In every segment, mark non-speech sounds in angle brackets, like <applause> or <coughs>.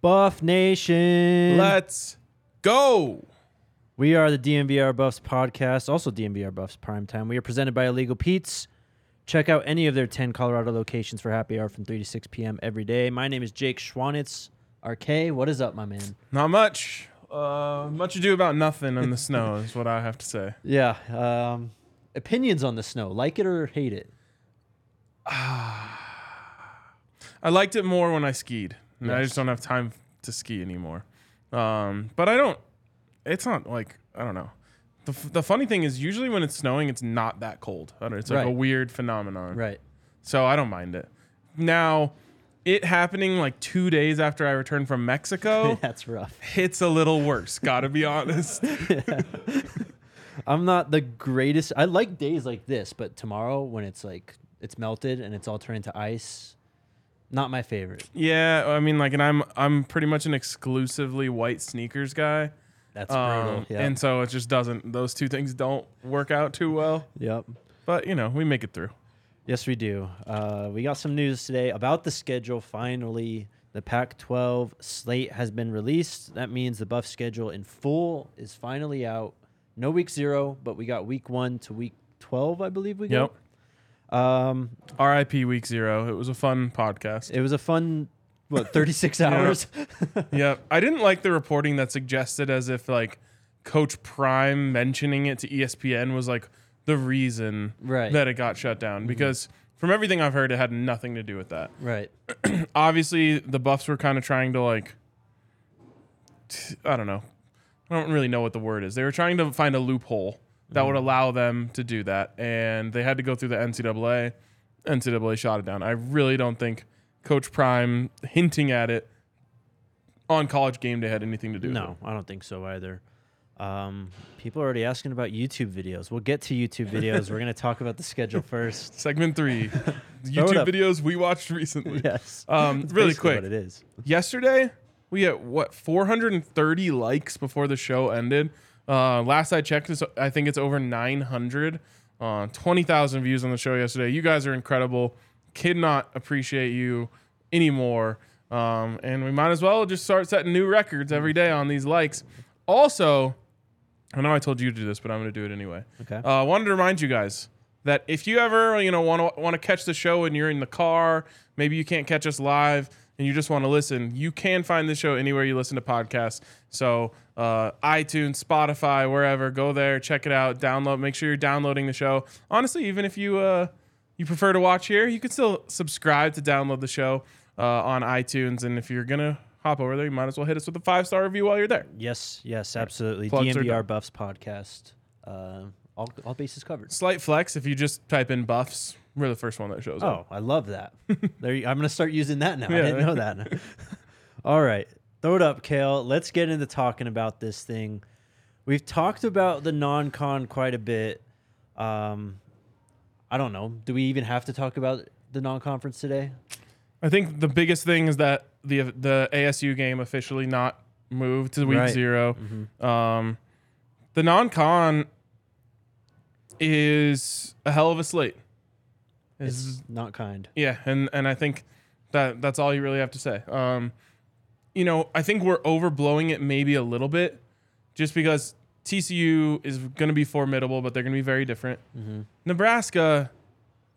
Buff Nation. Let's go. We are the DNVR Buffs podcast, also DNVR Buffs Primetime. We are presented by Illegal Pete's. Check out any of their 10 Colorado locations for happy hour from 3 to 6 p.m. every day. My name is Jake Schwanitz. RK, what is up, my man? Not much. Uh, much ado about nothing in the snow is what I have to say. <laughs> Yeah. Um, opinions on the snow. Like it or hate it? <sighs> I liked it more when I skied. And I just don't have time to ski anymore. Um, but I don't. It's not like I don't know. The, f- the funny thing is, usually when it's snowing, it's not that cold. I don't know, it's like a weird phenomenon. Right. So I don't mind it. Now, it happening like two days after I returned from Mexico, <laughs> That's rough. it's a little worse. Gotta be honest. <laughs> I'm not the greatest. I like days like this, but tomorrow when it's like it's melted and it's all turned into ice, not my favorite. yeah, I mean, like, and I'm I'm pretty much an exclusively white sneakers guy. That's Um, brutal. Yeah. And so it just doesn't, those two things don't work out too well. yep. But, you know, we make it through. Yes, we do. Uh, we got some news today about the schedule. Finally, the Pac 12 slate has been released. That means the buff schedule in full is finally out. No week zero, but we got week one to week 12, I believe we got. Um, RIP week zero. It was a fun podcast. it was a fun, what, <laughs> 36 hours? <laughs> Yeah, I didn't like the reporting that suggested as if, like, Coach Prime mentioning it to ESPN was like the reason Right. that it got shut down. Because from everything I've heard, it had nothing to do with that. right. <clears throat> obviously the buffs were kind of trying to like t- i don't know i don't really know what the word is they were trying to find a loophole that would allow them to do that and they had to go through the ncaa ncaa shot it down i really don't think coach prime hinting at it on college game day had anything to do with it No, I don't think so either. Um, people are already asking about YouTube videos. We'll get to YouTube videos. We're going <laughs> to talk about the schedule first. segment three <laughs> youtube videos we watched recently <laughs> Yes. um really quick What it is. yesterday we had what 430 likes before the show ended uh last i checked it's, i think it's over 900 uh 20000 views on the show yesterday. You guys are incredible. Could not appreciate you anymore. Um and we might as well just start setting new records every day on these likes. Also i know i told you to do this but i'm going to do it anyway. Okay. uh, I wanted to remind you guys that if you ever you know want to want to catch the show and you're in the car, maybe you can't catch us live and you just want to listen, you can find the show anywhere you listen to podcasts. So uh, iTunes, Spotify, wherever, go there, check it out, download. Make sure you're downloading the show. Honestly, even if you uh, you prefer to watch here, you can still subscribe to download the show uh, on iTunes. And if you're gonna hop over there, you might as well hit us with a five star review while you're there. Yes, yes, absolutely. Plugs DNVR. Buffs podcast. Uh, all, all bases covered. Slight flex if you just type in buffs, we're the first one that shows up. Oh, I love that. <laughs> there, you- I'm going to start using that now. I Yeah. didn't know that. <laughs> all right. Throw it up, Kale. Let's get into talking about this thing. We've talked about the non con quite a bit. Um, I don't know. Do we even have to talk about the non conference today? I think the biggest thing is that the the ASU game officially not moved to week Right. 0 Um, the non-con is a hell of a slate. Is It's not kind. yeah, and and I think that that's all you really have to say. Um, you know, I think we're overblowing it maybe a little bit, just because TCU is going to be formidable, but they're going to be very different. Nebraska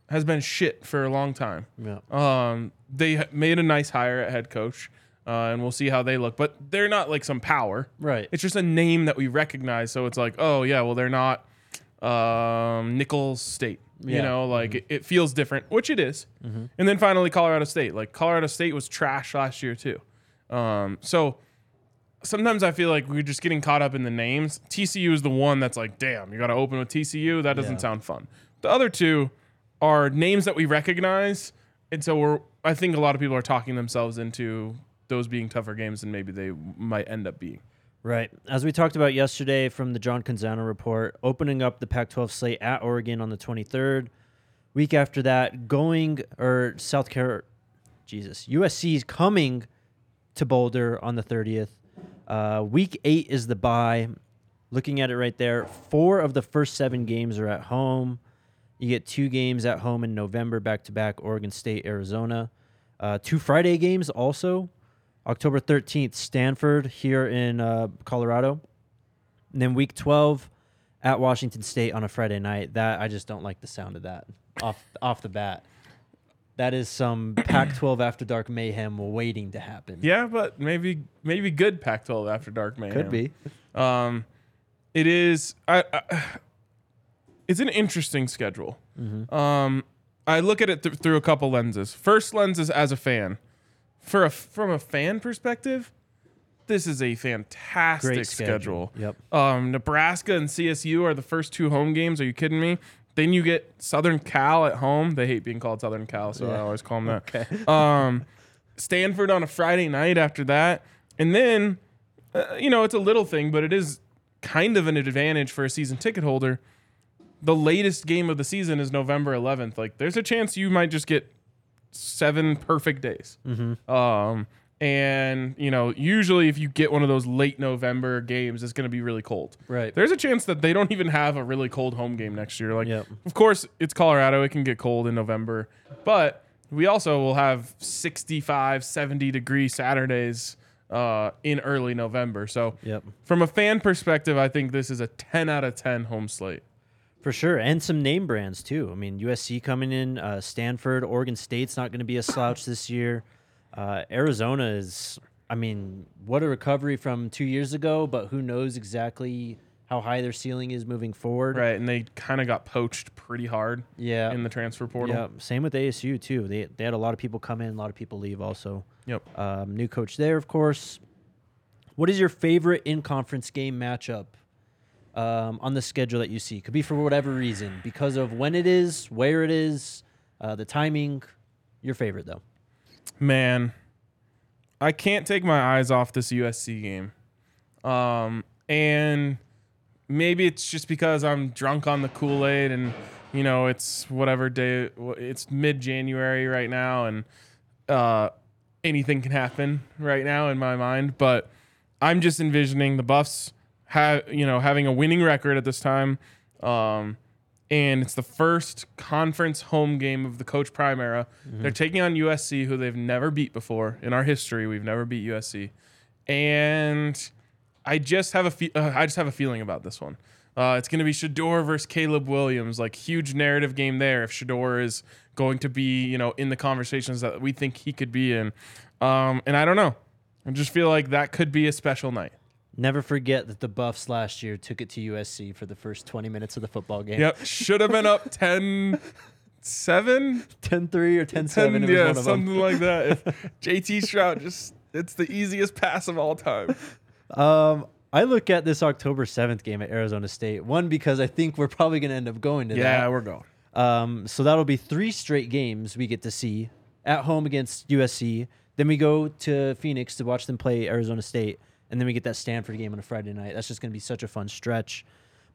has been shit for a long time. Yeah. Um, they made a nice hire at head coach. uh, and we'll see how they look. But they're not like some power. Right. It's just a name that we recognize. So it's like, oh yeah, well they're not um, Nicholls State. You Yeah. know, like it, it feels different, which it is. And then finally, Colorado State. Like Colorado State was trash last year too. Um, so sometimes I feel like we're just getting caught up in the names. TCU is the one that's like, damn, you got to open with TCU. That doesn't Yeah. sound fun. The other two are names that we recognize, and so we're. I think a lot of people are talking themselves into those being tougher games than maybe they might end up being. Right. As we talked about yesterday from the John Canzano report, opening up the Pac 12 slate at Oregon on the 23rd. Week after that, going, or South Carolina, Jesus, USC is coming to Boulder on the 30th. Uh, week eight is the bye. Looking at it right there, four of the first seven games are at home. You get two games at home in November, back to back Oregon State, Arizona. Uh, two Friday games also. October 13th, Stanford here in uh, Colorado. And then week 12 at Washington State on a Friday night. That I just don't like the sound of that off off the bat. That is some <clears throat> Pac-12 after dark mayhem waiting to happen. Yeah, but maybe maybe good Pac-12 after dark mayhem. Could be. Um, it is. I, I, <sighs> it's an interesting schedule. Um, I look at it th- through a couple lenses. First lens is as a fan. For a from a fan perspective, this is a fantastic Great schedule. schedule. Yep. Um, Nebraska and CSU are the first two home games. Are you kidding me? Then you get Southern Cal at home. They hate being called Southern Cal, so I Yeah. always call them that. Okay. <laughs> Um, Stanford on a Friday night after that, and then uh, you know it's a little thing, but it is kind of an advantage for a season ticket holder. The latest game of the season is November 11th. Like, there's a chance you might just get seven perfect days. Um, and you know, usually if you get one of those late November games, it's going to be really cold. Right. There's a chance that they don't even have a really cold home game next year. Like, Yep. of course, it's Colorado. It can get cold in November, but we also will have 65, 70 degree Saturdays uh, in early November. So, Yep. from a fan perspective, I think this is a 10 out of 10 home slate. For sure, and some name brands too. I mean, USC coming in, uh, Stanford, Oregon State's not going to be a slouch this year. Uh, Arizona is, I mean, what a recovery from two years ago, but who knows exactly how high their ceiling is moving forward. Right. And they kind of got poached pretty hard Yeah. in the transfer portal. Yeah. Same with ASU too. They they had a lot of people come in, a lot of people leave. Also, Yep. um, new coach there, of course. What is your favorite in conference game matchup um, on the schedule that you see? Could be for whatever reason, because of when it is, where it is, uh, the timing. Your favorite though. Man, I can't take my eyes off this USC game. Um, and maybe it's just because I'm drunk on the Kool Aid and, you know, it's whatever day, it's mid January right now and uh, anything can happen right now in my mind. But I'm just envisioning the Buffs have, you know, having a winning record at this time. Um, and it's the first conference home game of the Coach Prime era. They're taking on USC, who they've never beat before in our history. We've never beat USC, and I just have a fe- uh, I just have a feeling about this one. Uh, it's going to be Shedeur versus Caleb Williams, like huge narrative game there. If Shedeur is going to be, you know, in the conversations that we think he could be in, um, and I don't know, I just feel like that could be a special night. Never forget that the Buffs last year took it to USC for the first 20 minutes of the football game. Yep, should have been up <laughs> 10 7 10 3 or 10 10, 7. It yeah, one of them. something like that. <laughs> If JT Shrout just it's the easiest pass of all time. Um, I look at this October 7th game at Arizona State. One, because I think we're probably going to end up going to that. Yeah, we're going. Um, so that'll be three straight games we get to see at home against USC. Then we go to Phoenix to watch them play Arizona State. And then we get that Stanford game on a Friday night. That's just going to be such a fun stretch.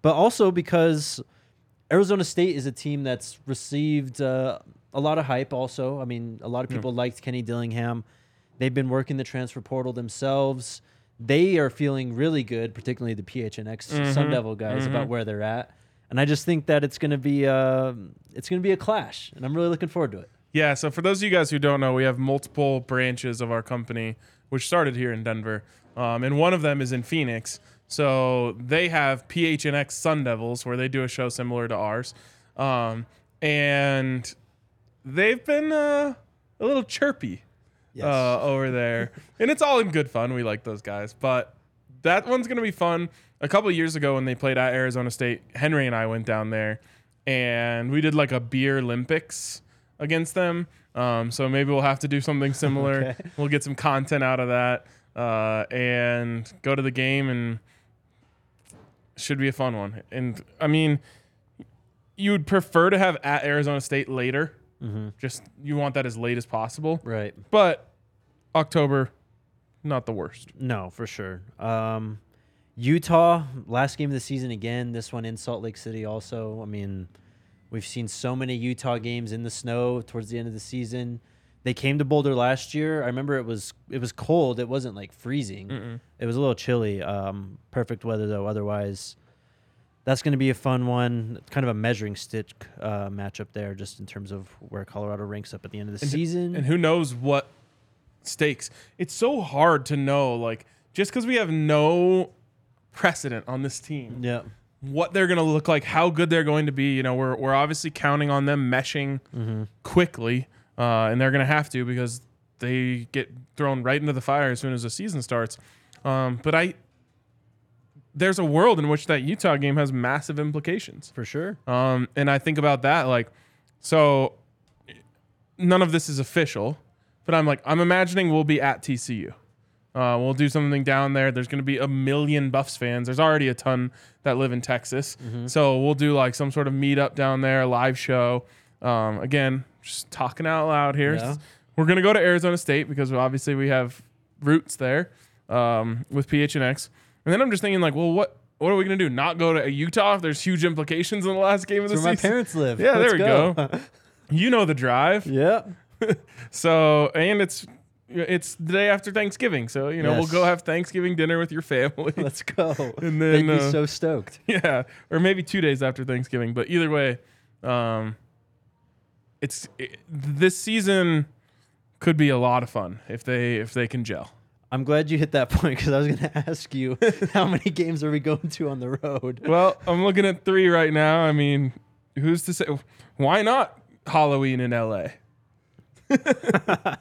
But also because Arizona State is a team that's received uh, a lot of hype, also. I mean, a lot of people liked Kenny Dillingham. They've been working the transfer portal themselves. They are feeling really good, particularly the PHNX Sun Devil guys, about where they're at. And I just think that it's going to be uh, it's going to be a clash, and I'm really looking forward to it. Yeah, so for those of you guys who don't know, we have multiple branches of our company, which started here in Denver, um, and one of them is in Phoenix. So they have PHNX Sun Devils, where they do a show similar to ours, um, and they've been uh, a little chirpy Yes. uh, over there, <laughs> and it's all in good fun. We like those guys, but that one's gonna be fun. A couple of years ago when they played at Arizona State, Henry and I went down there, and we did like a beer Olympics against them. Um, so maybe we'll have to do something similar. <laughs> Okay. We'll get some content out of that, uh, and go to the game and should be a fun one. And I mean, you would prefer to have at Arizona State later. Just you want that as late as possible. Right. But October, not the worst. No, for sure. Um, Utah, last game of the season again. This one in Salt Lake City also. I mean, we've seen so many Utah games in the snow towards the end of the season. They came to Boulder last year. I remember it was it was cold. It wasn't like freezing. It was a little chilly. Um, perfect weather though. Otherwise, that's going to be a fun one. Kind of a measuring stick uh, matchup there, just in terms of where Colorado ranks up at the end of the season. And who knows what stakes? It's so hard to know. Like just because we have no precedent on this team, yeah. what they're going to look like, how good they're going to be. You know, we're we're obviously counting on them meshing quickly, uh, and they're going to have to because they get thrown right into the fire as soon as the season starts. Um, but I, there's a world in which that Utah game has massive implications. For sure. Um, and I think about that like, so none of this is official, but I'm like, I'm imagining we'll be at TCU. Uh, we'll do something down there. There's going to be a million Buffs fans. There's already a ton that live in Texas. So we'll do like some sort of meetup down there, live show. Um, again, just talking out loud here. Yeah. We're going to go to Arizona State because obviously we have roots there um, with PHNX. And then I'm just thinking like, well, what what are we going to do? Not go to Utah? There's huge implications in the last game of the Where my parents live. Yeah, there Let's we go. <laughs> You know the drive. yeah. <laughs> So, and it's it's the day after Thanksgiving. So, you know, we'll go have Thanksgiving dinner with your family. <laughs> Let's go. And They'd then, be uh, so stoked. yeah, or maybe 2 days after Thanksgiving, but either way, um it's it, this season could be a lot of fun if they if they can gel. I'm glad you hit that <laughs> point because I was going to ask you <laughs> how many games are we going to on the road? Well, I'm looking at 3 right now. I mean, who's to say why not Halloween in LA? <laughs>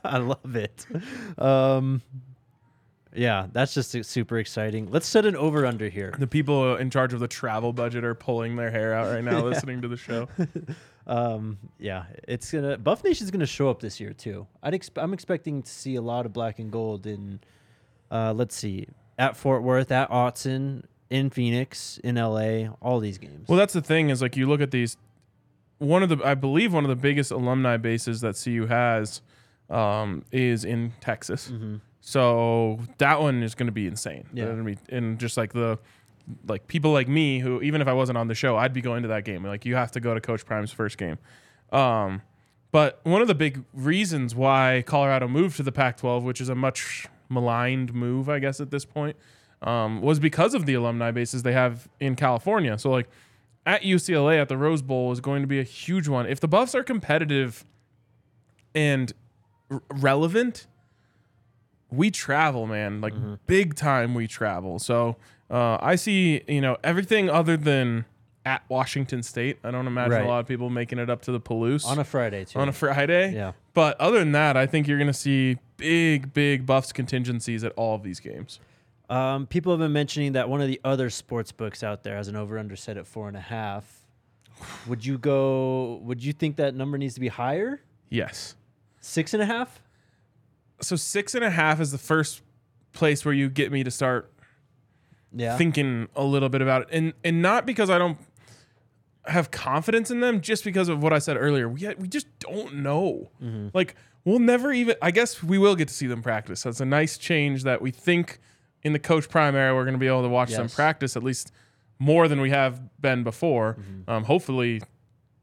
I love it. Um, yeah, that's just super exciting. Let's set an over under here. The people in charge of the travel budget are pulling their hair out right now listening to the show. Um, yeah, it's gonna Buff Nation's gonna show up this year too. I'd exp- I'm expecting to see a lot of black and gold in. Uh, let's see, at Fort Worth, at Autzen, in Phoenix, in LA, all these games. Well, that's the thing is like you look at these. One of the, I believe, one of the biggest alumni bases that CU has um, is in Texas. So that one is going to be insane. Yeah. Be- and just like the, like people like me who even if I wasn't on the show, I'd be going to that game. Like you have to go to Coach Prime's first game. Um, but one of the big reasons why Colorado moved to the Pac-12, which is a much maligned move, I guess at this point, um, was because of the alumni bases they have in California. So like at UCLA at the Rose Bowl is going to be a huge one. If the Buffs are competitive and r- relevant, we travel, man. Like big time, we travel. So uh, I see, you know, everything other than at Washington State. I don't imagine Right. a lot of people making it up to the Palouse on a Friday too. on a Friday. yeah. But other than that, I think you're going to see big, big Buffs contingencies at all of these games. Um, people have been mentioning that one of the other sports books out there has an over under set at four and a half. Would you go? Would you think that number needs to be higher? Yes. Six and a half? So six and a half is the first place where you get me to start Yeah. thinking a little bit about it, and and not because I don't have confidence in them, just because of what I said earlier. We we just don't know. Mm-hmm. Like we'll never even. I guess we will get to see them practice. That's a nice change that we think in the Coach Prime era we're going to be able to watch them practice at least more than we have been before. Um, hopefully,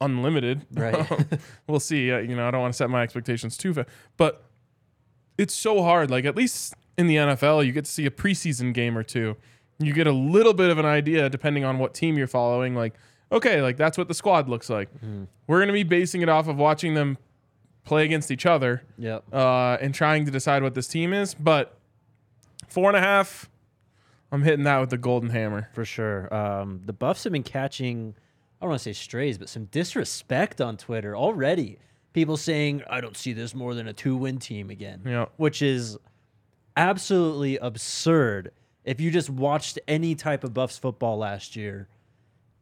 unlimited. Mm-hmm. Right. <laughs> we'll see. Uh, you know, I don't want to set my expectations too fast, but it's so hard. Like at least in the NFL, you get to see a preseason game or two. You get a little bit of an idea depending on what team you're following. Like, okay, like that's what the squad looks like. We're gonna be basing it off of watching them play against each other Yep. uh, and trying to decide what this team is. But four and a half, I'm hitting that with the golden hammer. For sure. Um, the Buffs have been catching, I don't want to say strays, but some disrespect on Twitter already. People saying I don't see this more than a two-win team again. Yeah. Which is absolutely absurd. If you just watched any type of Buffs football last year,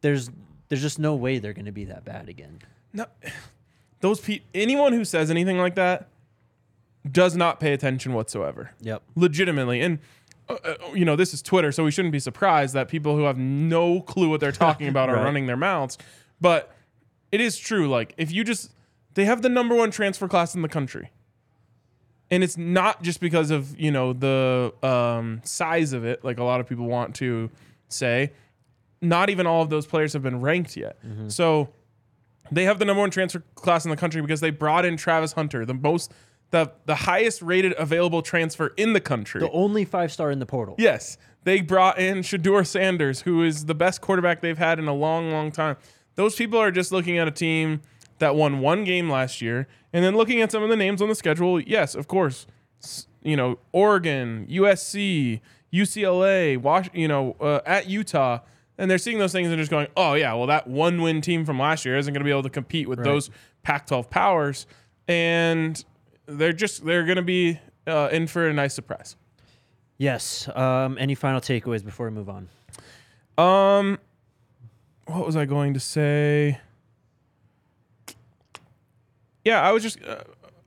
there's there's just no way they're going to be that bad again. No, <sighs> those pe- anyone who says anything like that does not pay attention whatsoever. Yep. legitimately. And uh, uh, you know, this is Twitter, so we shouldn't be surprised that people who have no clue what they're talking about are <laughs> Right. running their mouths. But it is true. Like, if you just, they have the number one transfer class in the country. And it's not just because of, you know, the um, size of it, like a lot of people want to say. Not even all of those players have been ranked yet. So they have the number one transfer class in the country because they brought in Travis Hunter, the most, the, the highest rated available transfer in the country. The only five-star in the portal. Yes, they brought in Shedeur Sanders, who is the best quarterback they've had in a long, long time. Those people are just looking at a team that won one game last year, and then looking at some of the names on the schedule. Yes, of course, you know Oregon, USC, UCLA, Wash, you know uh, at Utah, and they're seeing those things and just going, "Oh yeah, well that one-win team from last year isn't going to be able to compete with those Pac-12 powers," and they're just they're going to be uh, in for a nice surprise. Yes. Um, any final takeaways before we move on? Um, what was I going to say? Yeah, I was just, uh,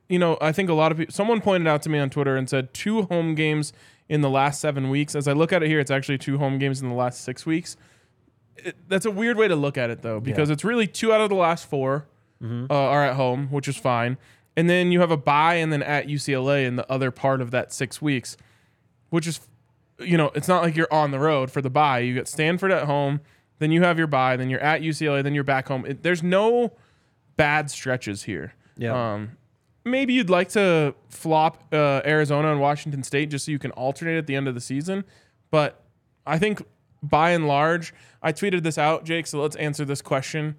you know, I think a lot of people. Someone pointed out to me on Twitter and said two home games in the last seven weeks. As I look at it here, it's actually two home games in the last six weeks. It, that's a weird way to look at it, though, because it's really two out of the last 4 uh, are at home, which is fine. And then you have a bye, and then at UCLA in the other part of that six weeks, which is you know, it's not like you're on the road for the bye. You get Stanford at home, then you have your bye, then you're at UCLA, then you're back home. It, there's no bad stretches here. Yeah. Um, maybe you'd like to flop uh, Arizona and Washington State just so you can alternate at the end of the season, but I think by and large, I tweeted this out, Jake. So let's answer this question: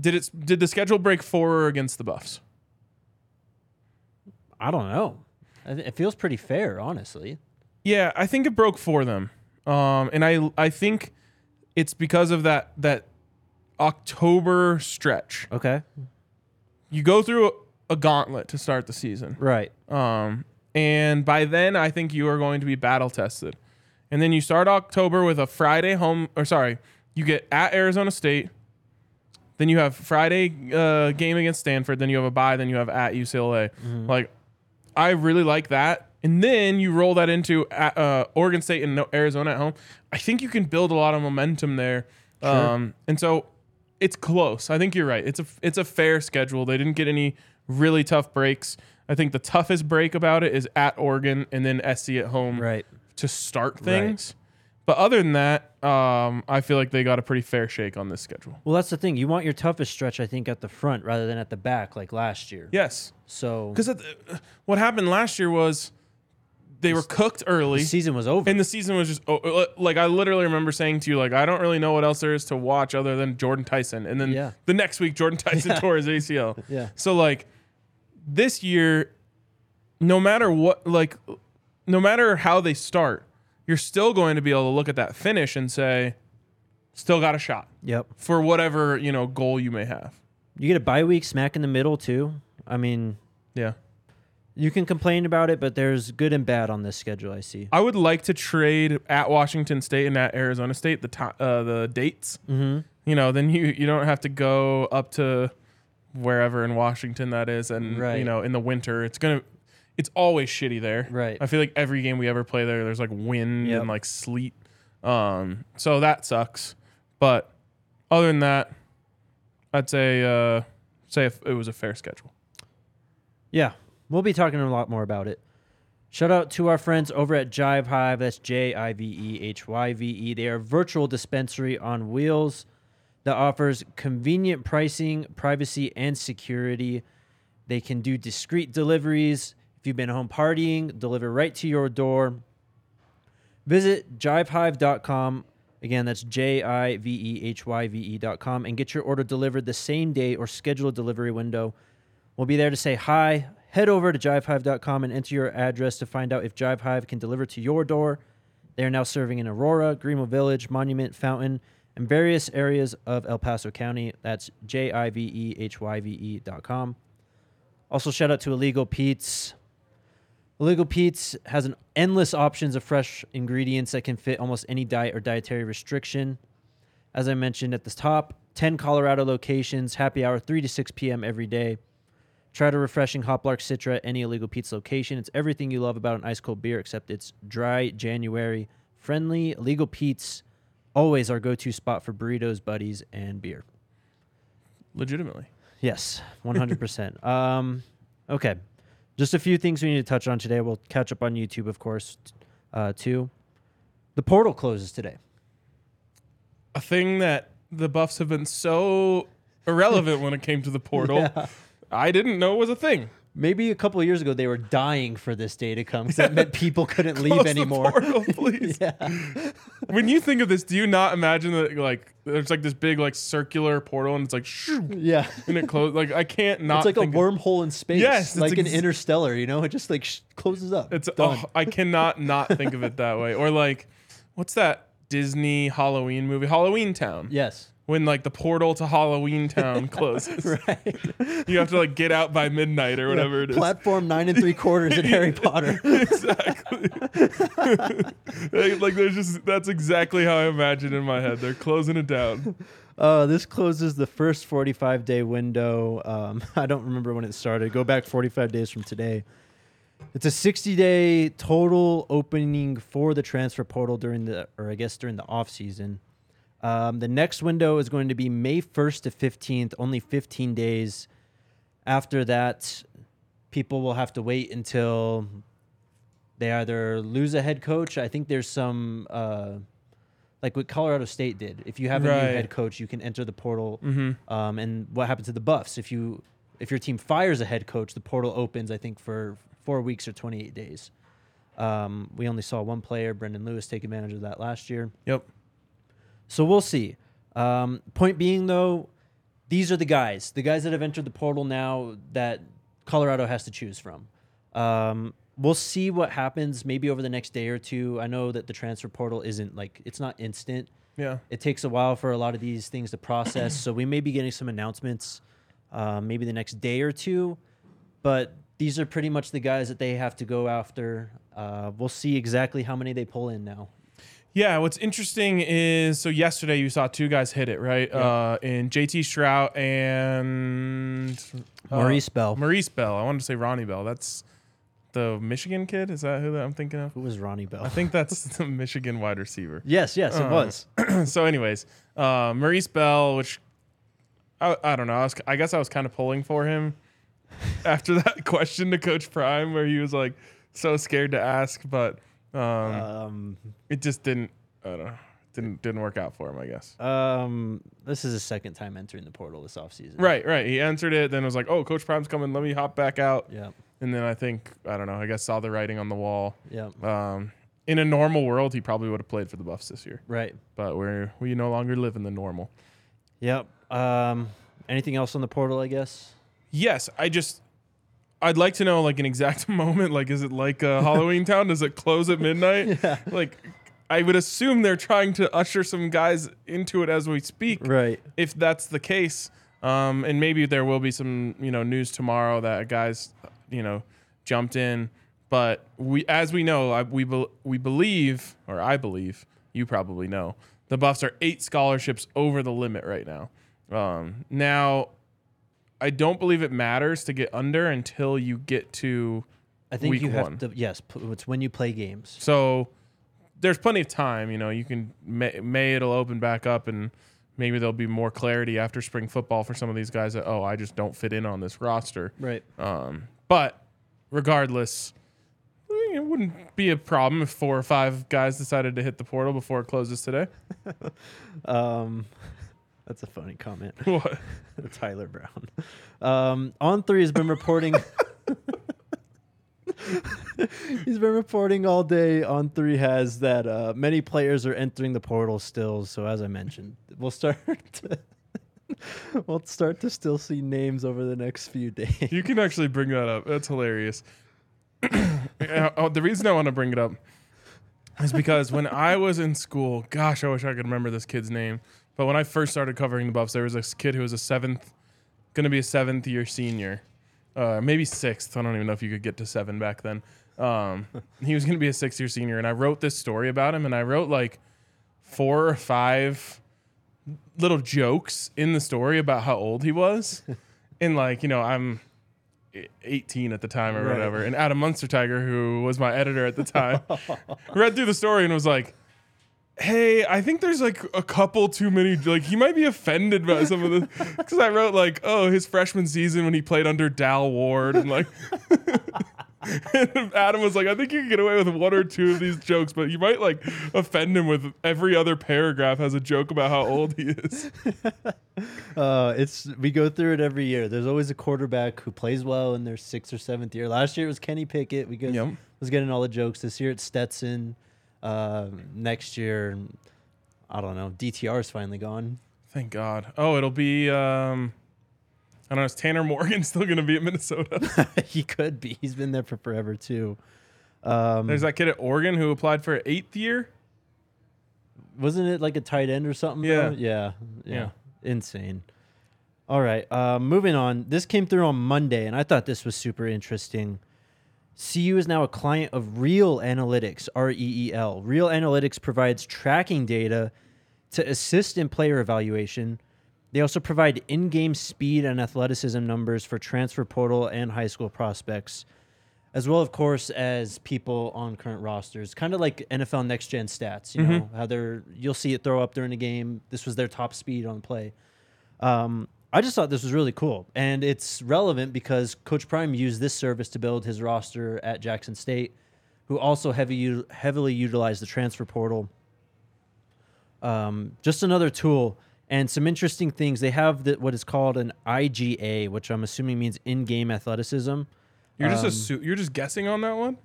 Did it? Did the schedule break for or against the Buffs? I don't know. It feels pretty fair, honestly. Yeah, I think it broke for them, um, and I I think it's because of that that October stretch. Okay. You go through a, a gauntlet to start the season, Right. um, and by then I think you are going to be battle tested, and then you start October with a Friday home or sorry, you get at Arizona State, then you have Friday uh, game against Stanford, then you have a bye, then you have at UCLA. Like I really like that. And then you roll that into uh, Oregon State and Arizona at home. I think you can build a lot of momentum there. Um, and so it's close. I think you're right. It's a it's a fair schedule. They didn't get any really tough breaks. I think the toughest break about it is at Oregon and then SC at home Right. to start things. But other than that, um, I feel like they got a pretty fair shake on this schedule. Well, that's the thing. You want your toughest stretch, I think, at the front rather than at the back, like last year. Yes, So because what happened last year was they were cooked early. the season was over. And the season was just oh, like I literally remember saying to you like I don't really know what else there is to watch other than Jordan Tyson. And then Yeah. the next week Jordan <laughs> Tyson tore his ACL. Yeah. So like this year no matter what like no matter how they start, you're still going to be able to look at that finish and say still got a shot yep. for whatever, you know, goal you may have. You get a bye week smack in the middle too. I mean, Yeah. You can complain about it, but there's good and bad on this schedule. I see. I would like to trade at Washington State and at Arizona State the ti uh, the dates. Mm-hmm. You know, then you you don't have to go up to wherever in Washington that is, and Right. you know in the winter it's gonna it's always shitty there. Right. I feel like every game we ever play there, there's like wind Yep. and like sleet. Um, so that sucks. But other than that, I'd say uh, say if it was a fair schedule. Yeah, we'll be talking a lot more about it. Shout out to our friends over at Jive Hyve. That's J I V E H Y V E. They are a virtual dispensary on wheels that offers convenient pricing, privacy, and security. They can do discreet deliveries. If you've been home partying, deliver right to your door. Visit jivehyve.com. Again, that's J I V E H Y V E.com and get your order delivered the same day or schedule a delivery window. We'll be there to say hi. Head over to jivehyve.com and enter your address to find out if Jive Hyve can deliver to your door. They are now serving in Aurora, Greenwood Village, Monument, Fountain, and various areas of El Paso County. That's J I V E H Y V E dot com. Also, shout out to Illegal Pete's. Illegal Pete's has an endless options of fresh ingredients that can fit almost any diet or dietary restriction. As I mentioned at the top, 10 Colorado locations, happy hour 3 to 6 p.m. every day. Try to refreshing Hoplark Citra at any Illegal Pete's location. It's everything you love about an ice cold beer, except it's dry January, friendly. Illegal Pete's, always our go to spot for burritos, buddies, and beer. Legitimately. Yes, 100%. <laughs> um, okay. Just a few things we need to touch on today. We'll catch up on YouTube, of course, uh, too. The portal closes today. A thing that the Buffs have been so irrelevant when it came to the portal. <laughs> Yeah. I didn't know it was a thing. Maybe a couple of years ago, they were dying for this day to come because that meant people couldn't <laughs> leave Close the anymore. portal, <laughs> please. yeah. When you think of this, do you not imagine that like there's like this big like circular portal and it's like shoo, Yeah. and it closed? Like I can't not. It's like a think of- wormhole in space. Yes, it's like an ex- interstellar, you know? It just like sh- closes up. It's done. oh, I cannot not think of it that way. Or like, what's that Disney Halloween movie, Halloween Town? yes. When like the portal to Halloween Town <laughs> closes, Right. <laughs> you have to like get out by midnight or whatever it is. Platform nine and three quarters in Harry <laughs> Potter. exactly. like, like, there's just that's exactly how I imagine in my head. They're closing it down. Uh, this closes the first 45 day window. Um, I don't remember when it started. Go back 45 days from today. It's a 60 day total opening for the transfer portal during the, or I guess during the off season. Um, the next window is going to be May 1st to 15th, only 15 days. After that, people will have to wait until they either lose a head coach. I think there's some, uh, like what Colorado State did. If you have a Right. new head coach, you can enter the portal. Mm-hmm. Um, and what happened to the Buffs? If you if your team fires a head coach, the portal opens. I think for four weeks or 28 days. Um, we only saw one player, Brendan Lewis, take advantage of that last year. Yep. So we'll see. Um, point being, though, these are the guys, the guys that have entered the portal now that Colorado has to choose from. Um, we'll see what happens maybe over the next day or two. I know that the transfer portal isn't like it's not instant. Yeah. It takes a while for a lot of these things to process, so we may be getting some announcements uh, maybe the next day or two. But these are pretty much the guys that they have to go after. Uh, we'll see exactly how many they pull in now. Yeah, what's interesting is so yesterday you saw two guys hit it, right? Uh, in JT Shrout and uh, Maurice Bell. Maurice Bell. I wanted to say Ronnie Bell. That's the Michigan kid. Is that who that I'm thinking of? Who was Ronnie Bell? I think that's <laughs> the Michigan wide receiver. Yes, yes, it Uh, was. <clears throat> so, anyways, uh, Maurice Bell, which I, I don't know. I, was, I guess I was kind of pulling for him <laughs> after that <laughs> question to Coach Prime, where he was like so scared to ask, but um, Um, it just didn't. I don't know. Didn't didn't work out for him. I guess. um, this is his second time entering the portal this offseason. Right, right. He answered it, then was like, "Oh, Coach Prime's coming. Let me hop back out." Yeah. And then I think I don't know. I guess saw the writing on the wall. Yeah. Um, in a normal world, he probably would have played for the Buffs this year, Right. but we're we no longer live in the normal. Yep. Um, anything else on the portal? I guess. Yes, I just I'd like to know like an exact <laughs> moment. Like, is it like uh, Halloween <laughs> Town? Does it close at midnight? <laughs> Yeah. Like, I would assume they're trying to usher some guys into it as we speak. Right. If that's the case, um, and maybe there will be some you know news tomorrow that a guys you know jumped in. But we, as we know, I, we bel we believe, or I believe, you probably know, the Buffs are eight scholarships over the limit right now. Um, now, I don't believe it matters to get under until you get to. I think Week you have one. to. Yes, p- it's when you play games. So there's plenty of time. You know, you can May, May it'll open back up, and maybe there'll be more clarity after spring football for some of these guys that oh I just don't fit in on this roster. Right. Um, but regardless, eh, it wouldn't be a problem if four or five guys decided to hit the portal before it closes today. <laughs> Um, that's a funny comment. <laughs> What? <laughs> Tyler Brown. Um, on three has been reporting. <laughs> He's been reporting all day. On three has that uh, many players are entering the portal still. So as I mentioned, we'll start. To we'll start to still see names over the next few days. You can actually bring that up. That's hilarious. <coughs> Uh, oh, the reason I want to bring it up is because when I was in school, gosh, I wish I could remember this kid's name. But when I first started covering the Buffs, there was this kid who was a seventh, going to be a seventh year senior, uh, maybe sixth. I don't even know if you could get to seven back then. Um, <laughs> he was going to be a sixth year senior, and I wrote this story about him, and I wrote like four or five little jokes in the story about how old he was, <laughs> and like you know I'm 18 at the time or Right. whatever. And Adam Munsterteiger, who was my editor at the time, <laughs> read through the story and was like, Hey, I think there's like a couple too many. Like, he might be offended by some of this. <laughs> Because I wrote, like, oh, his freshman season when he played under Dal Ward. And like, <laughs> and Adam was like, I think you can get away with one or two of these jokes, but you might like offend him with every other paragraph has a joke about how old he is. <laughs> Uh, it's we go through it every year. There's always a quarterback who plays well in their sixth or seventh year. Last year it was Kenny Pickett. We get, Yep. was getting all the jokes. This year it's Stetson. Uh, next year, I don't know. DTR is finally gone. Thank God. Oh, it'll be, um, I don't know, is Tanner Morgan <laughs> still going to be at Minnesota? <laughs> he could be. He's been there for forever too. Um, There's that kid at Oregon who applied for eighth year. wasn't it like a tight end or something? Yeah. yeah, yeah, Yeah. insane. All right, uh, moving on. This came through on Monday, and I thought this was super interesting. CU is now a client of Reel Analytics, R E E L. Reel Analytics provides tracking data to assist in player evaluation. They also provide in game speed and athleticism numbers for transfer portal and high school prospects, as well, of course, as people on current rosters. Kind of like NFL next gen stats, you know, how they're, you'll see it throw up during a game. This was their top speed on play. Um, I just thought this was really cool, and it's relevant because Coach Prime used this service to build his roster at Jackson State, who also heavy heavily utilized the transfer portal. Um, just another tool and some interesting things. They have the, what is called an IGA, which I'm assuming means in-game athleticism. You're just Um, assu- you're just guessing on that one.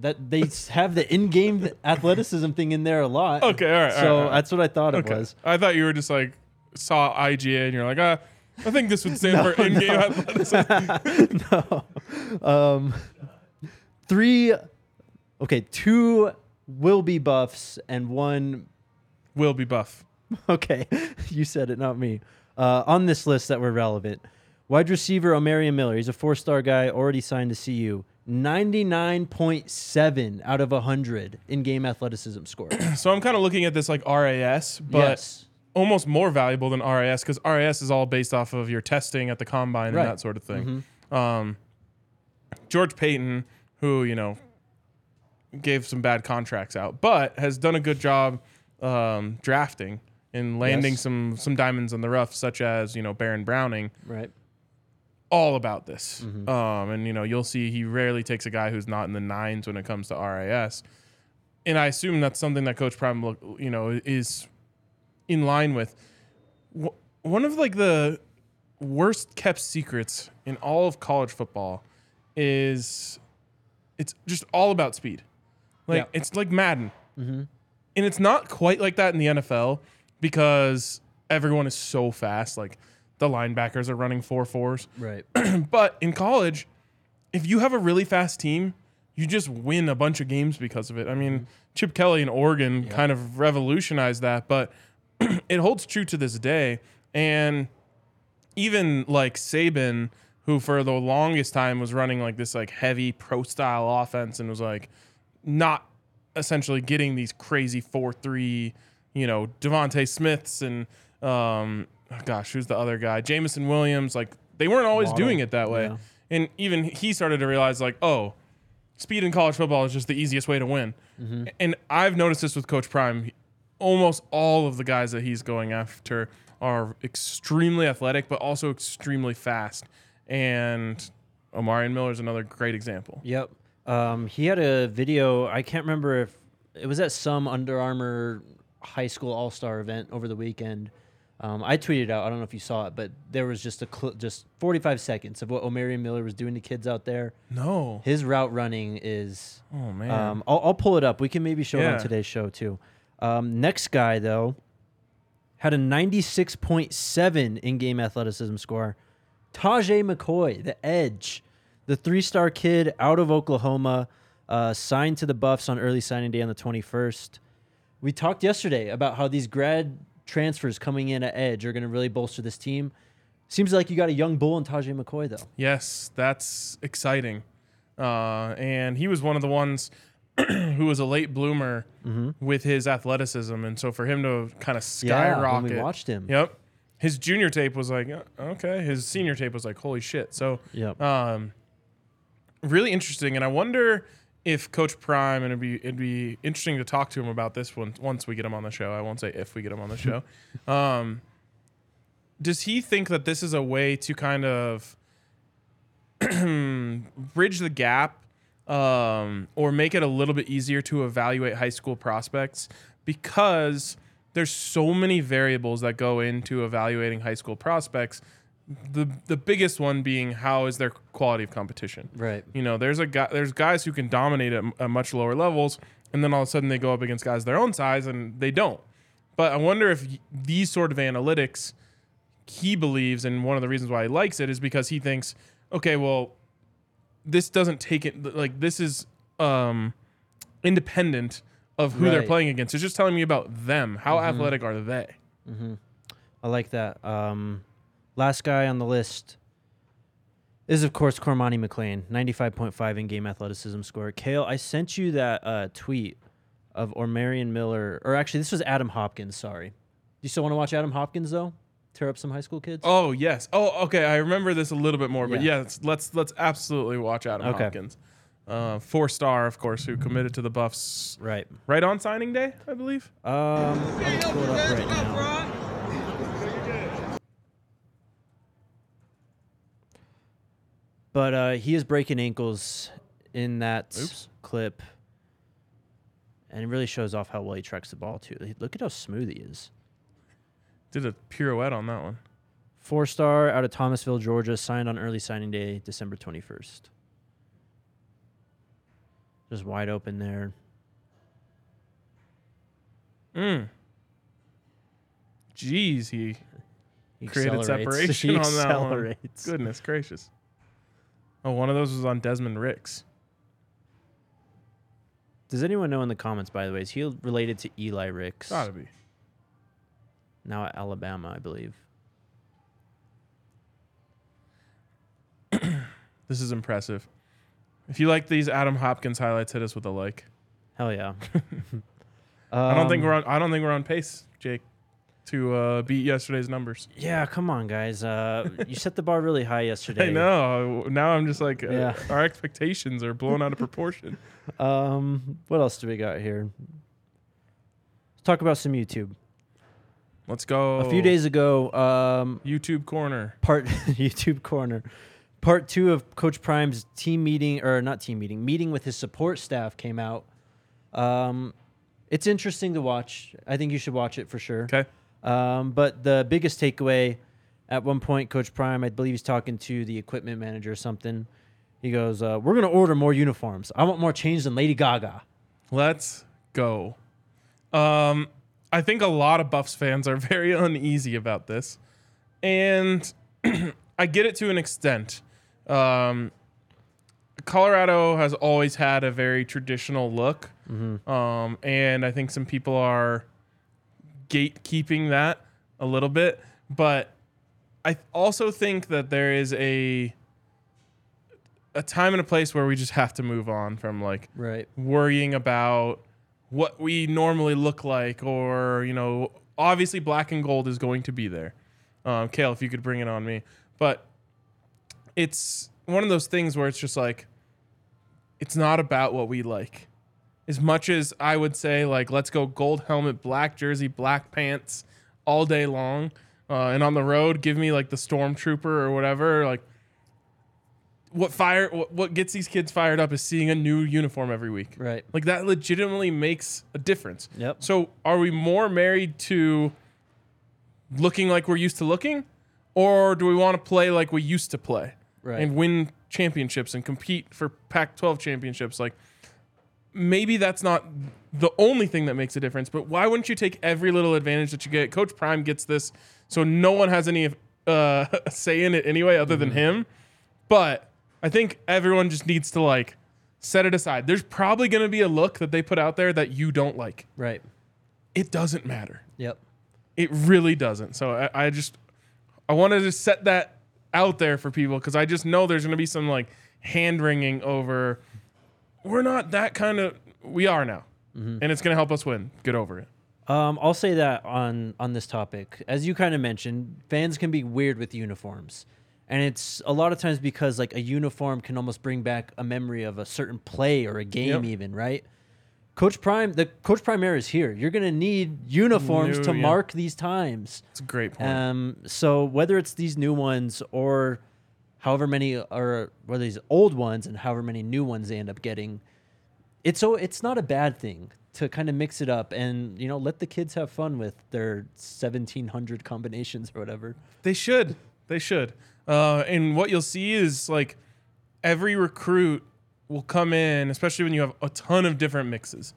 That they have the in-game athleticism thing in there a lot. Okay, all right, So right, all right. that's what I thought it Okay. was. I thought you were just like saw IGA and you're like, ah, I think this would stand <laughs> for in-game athleticism. <laughs> No. Um, three, okay, two will be buffs and one. Will be buff. <laughs> Okay, you said it, not me. Uh, on this list that were relevant, wide receiver Omarion Miller. He's a four-star guy, already signed to CU. Ninety-nine point seven out of hundred in-game athleticism score. <clears throat> So I'm kind of looking at this like RAS, but yes, almost more valuable than RAS because RAS is all based off of your testing at the combine Right. and that sort of thing. Um, George Paton, who you know gave some bad contracts out, but has done a good job um, drafting and landing Yes. some some diamonds in the rough, such as you know Baron Browning. right. All about this, um, and you know you'll see he rarely takes a guy who's not in the nines when it comes to RAS, and I assume that's something that Coach Prime look you know is in line with. One of like the worst kept secrets in all of college football is it's just all about speed. Like Yeah. it's like Madden. Mm-hmm. And it's not quite like that in the NFL because everyone is so fast. Like the linebackers are running four fours. Right. <clears throat> But in college, if you have a really fast team, you just win a bunch of games because of it. I mean, mm-hmm. Chip Kelly in Oregon kind of revolutionized that, but <clears throat> it holds true to this day. And even like Saban, who for the longest time was running like this like heavy pro style offense and was like not essentially getting these crazy four three, you know, DeVonta Smiths and um oh gosh, who's the other guy? Jameson Williams, like they weren't always Waddle, doing it that way. yeah. And even he started to realize like, oh, speed in college football is just the easiest way to win. Mm-hmm. And I've noticed this with Coach Prime. Almost all of the guys that he's going after are extremely athletic, but also extremely fast. And Omarion Miller is another great example. Yep. Um, he had a video. I can't remember if it was at some Under Armour high school All Star event over the weekend. Um, I tweeted out. I don't know if you saw it, but there was just a cl- just 45 seconds of what Omarion Miller was doing to kids out there. No. His route running is. Oh man. Um, I'll, I'll pull it up. We can maybe show it on today's show too. Um, next guy though had a 96.7 in-game athleticism score. Tajay McCoy, the edge, the three-star kid out of Oklahoma. uh, signed to the Buffs on early signing day on the 21st. We talked yesterday about how these grad transfers coming in at edge are going to really bolster this team. Seems like you got a young bull in Tajay McCoy, though. Yes, that's exciting. Uh, and he was one of the ones <clears throat> who was a late bloomer with his athleticism, and so for him to kind of Yeah, skyrocket. when we watched him. Yep. His junior tape was like uh, okay. His senior tape was like holy shit. So Yep. um, really interesting, and I wonder if Coach Prime and it'd be it'd be interesting to talk to him about this one once we get him on the show. I won't say if we get him on the show. <laughs> um, does he think that this is a way to kind of <clears throat> bridge the gap um, or make it a little bit easier to evaluate high school prospects because there's so many variables that go into evaluating high school prospects. The the biggest one being how is their quality of competition. Right. you know there's a guy there's guys who can dominate at, at much lower levels and then all of a sudden they go up against guys their own size and they don't. But i wonder if these sort of analytics he believes and one of the reasons why he likes it is because he thinks okay well this doesn't take it like this is um independent of who they're playing against it's just telling me about them how athletic are they I like that. Um, last guy on the list is, of course, Cormani McClain, 95.5 in game athleticism score. Kale, I sent you that uh, tweet of Omarion Miller, or actually, this was Adam Hopkins. Sorry. Do you still want to watch Adam Hopkins, though? Tear up some high school kids? Oh yes. Oh okay. I remember this a little bit more, but Yeah. let's let's, let's absolutely watch Adam Okay. Hopkins, uh, four star, of course, who committed to the Buffs Right. right on signing day, I believe. Um, I'm pull it up right. But uh, he is breaking ankles in that Oops. clip, and it really shows off how well he tracks the ball too. Look at how smooth he is. Did a pirouette on that one. Four star out of Thomasville, Georgia, signed on early signing day, December 21st. Just wide open there. Mm. Jeez, he He created <laughs> separation He on that one. Goodness gracious. Oh, one of those was on Desmond Ricks. Does anyone know in the comments, by the way, is he related to Eli Ricks? Gotta be. Now at Alabama, I believe. <coughs> This is impressive. If you like these Adam Hopkins highlights, hit us with a like. Hell yeah. <laughs> I don't think we're on. I don't think we're on pace, Jake, to uh, beat yesterday's numbers. Yeah, come on, guys. Uh, you set the bar really high <laughs> yesterday. I know. Now I'm just like, uh, Yeah. our expectations are blown out of proportion. <laughs> Um, what else do we got here? Let's talk about some YouTube. Let's go. A few days ago, um, YouTube corner. part <laughs> YouTube corner, part two of Coach Prime's team meeting or not team meeting, meeting with his support staff came out. Um, it's interesting to watch. I think you should watch it for sure. Okay. Um, but the biggest takeaway at one point, Coach Prime, I believe he's talking to the equipment manager or something. He goes, uh, We're going to order more uniforms. I want more change than Lady Gaga. Let's go. Um, I think a lot of Buffs fans are <laughs> very uneasy about this, and <clears throat> I get it to an extent. Um, Colorado has always had a very traditional look, um, and I think some people are gatekeeping that a little bit. But I also think that there is a a time and a place where we just have to move on from like Right. worrying about what we normally look like or you know obviously black and gold is going to be there. Um, kale if you could bring it on me. But it's one of those things where it's just like it's not about what we like. As much as i would say like let's go gold helmet black jersey black pants all day long uh, and on the road give me like the stormtrooper or whatever like what fire what, what gets these kids fired up is seeing a new uniform every week Right. like that legitimately makes a difference. Yep. So are we more married to looking like we're used to looking? Or do we want to play like we used to play? Right. And win championships and compete for Pac twelve championships? Like maybe that's not the only thing that makes a difference, but why wouldn't you take every little advantage that you get? Coach Prime gets this, so no one has any uh, <laughs> say in it anyway other than him. But I think everyone just needs to like set it aside. There's probably going to be a look that they put out there that you don't like. Right. It doesn't matter. Yep. It really doesn't. So I, I just I wanted to set that out there for people because I just know there's going to be some like hand wringing over. We're not that kind of. We are now, and it's going to help us win. Get over it. Um, I'll say that on on this topic, as you kind of mentioned, fans can be weird with uniforms, and it's a lot of times because like a uniform can almost bring back a memory of a certain play or a game, Yep. even right. Coach Prime, the Coach Prime era is here. You're gonna need uniforms New, to yeah. mark these times. It's a great point. Um, so whether it's these new ones or however many or whether these old ones and however many new ones they end up getting, it's so it's not a bad thing to kind of mix it up and you know let the kids have fun with their 1700 combinations or whatever. They should. They should. Uh, and what you'll see is like every recruit will come in, especially when you have a ton of different mixes.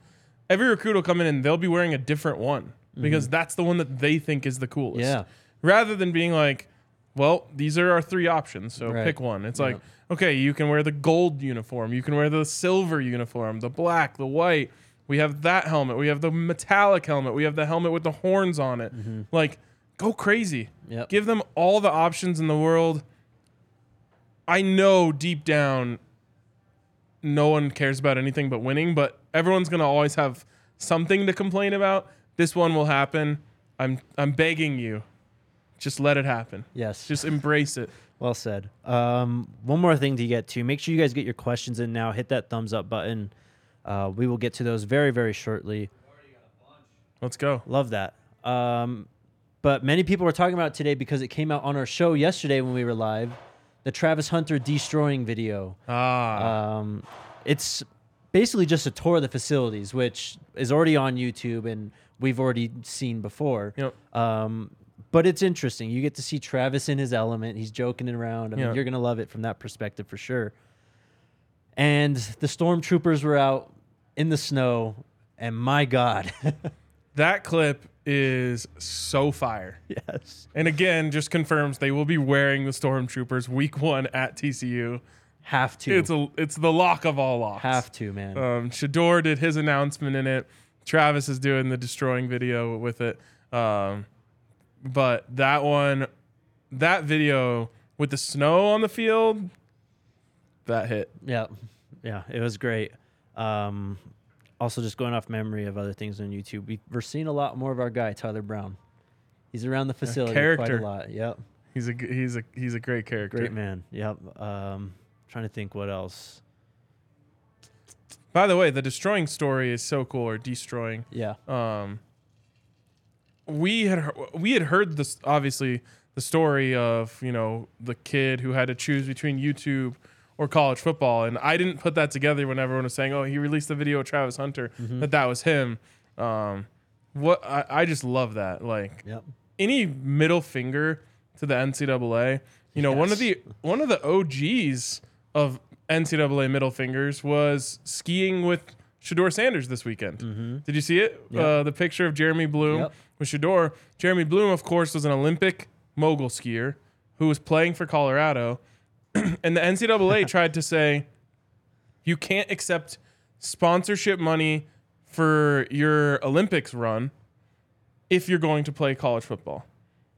Every recruit will come in and they'll be wearing a different one because that's the one that they think is the coolest. Yeah. Rather than being like, well, these are our three options, so Right. pick one. It's like, okay, you can wear the gold uniform, you can wear the silver uniform, the black, the white. We have that helmet. We have the metallic helmet. We have the helmet with the horns on it. Like, go crazy. Yep. Give them all the options in the world. I know deep down no one cares about anything but winning, but everyone's going to always have something to complain about. This one will happen. I'm I'm begging you. Just let it happen. Yes. Just embrace it. Well said. Um, one more thing to get to. Make sure you guys get your questions in now. Hit that thumbs up button. Uh, we will get to those very, very shortly. Let's go. Love that. Um, but many people were talking about it today because it came out on our show yesterday when we were live. The Travis Hunter Deestroying video. Ah. Um, it's basically just a tour of the facilities, which is already on YouTube and we've already seen before. Yep. Um, but it's interesting. You get to see Travis in his element. He's joking around. I mean, Yeah. you're gonna love it from that perspective for sure. And the stormtroopers were out in the snow, and my God, <laughs> that clip is so fire. yes, And again, just confirms they will be wearing the stormtroopers week 1 at TCU. have to, It's a it's the lock of all locks. have to, man. Um, Shedeur did his announcement in it. Travis is doing the Deestroying video with it. Um, but that one, that video with the snow on the field, that hit. Yeah, yeah, it was great. Um, also, just going off memory of other things on YouTube, we, we're seeing a lot more of our guy Tyler Brown. He's around the facility quite a lot. Yep, He's a he's a he's a great character. great man. Yep. Um, trying to think what else. By the way, the Deestroying story is so cool, or Deestroying. Yeah, um, we had we had heard this obviously the story of you know the kid who had to choose between YouTube or college football, and I didn't put that together when everyone was saying, "Oh, he released the video of Travis Hunter," that that was him. Um, what I, I just love that like yep. any middle finger to the NCAA. You know, one of the one of the OGs of NCAA middle fingers was skiing with Shedeur Sanders this weekend. Did you see it? Yep. Uh, the picture of Jeremy Bloom Yep. with Shador. Jeremy Bloom, of course, was an Olympic mogul skier who was playing for Colorado, <clears throat> and the NCAA <laughs> tried to say you can't accept sponsorship money for your Olympics run if you're going to play college football.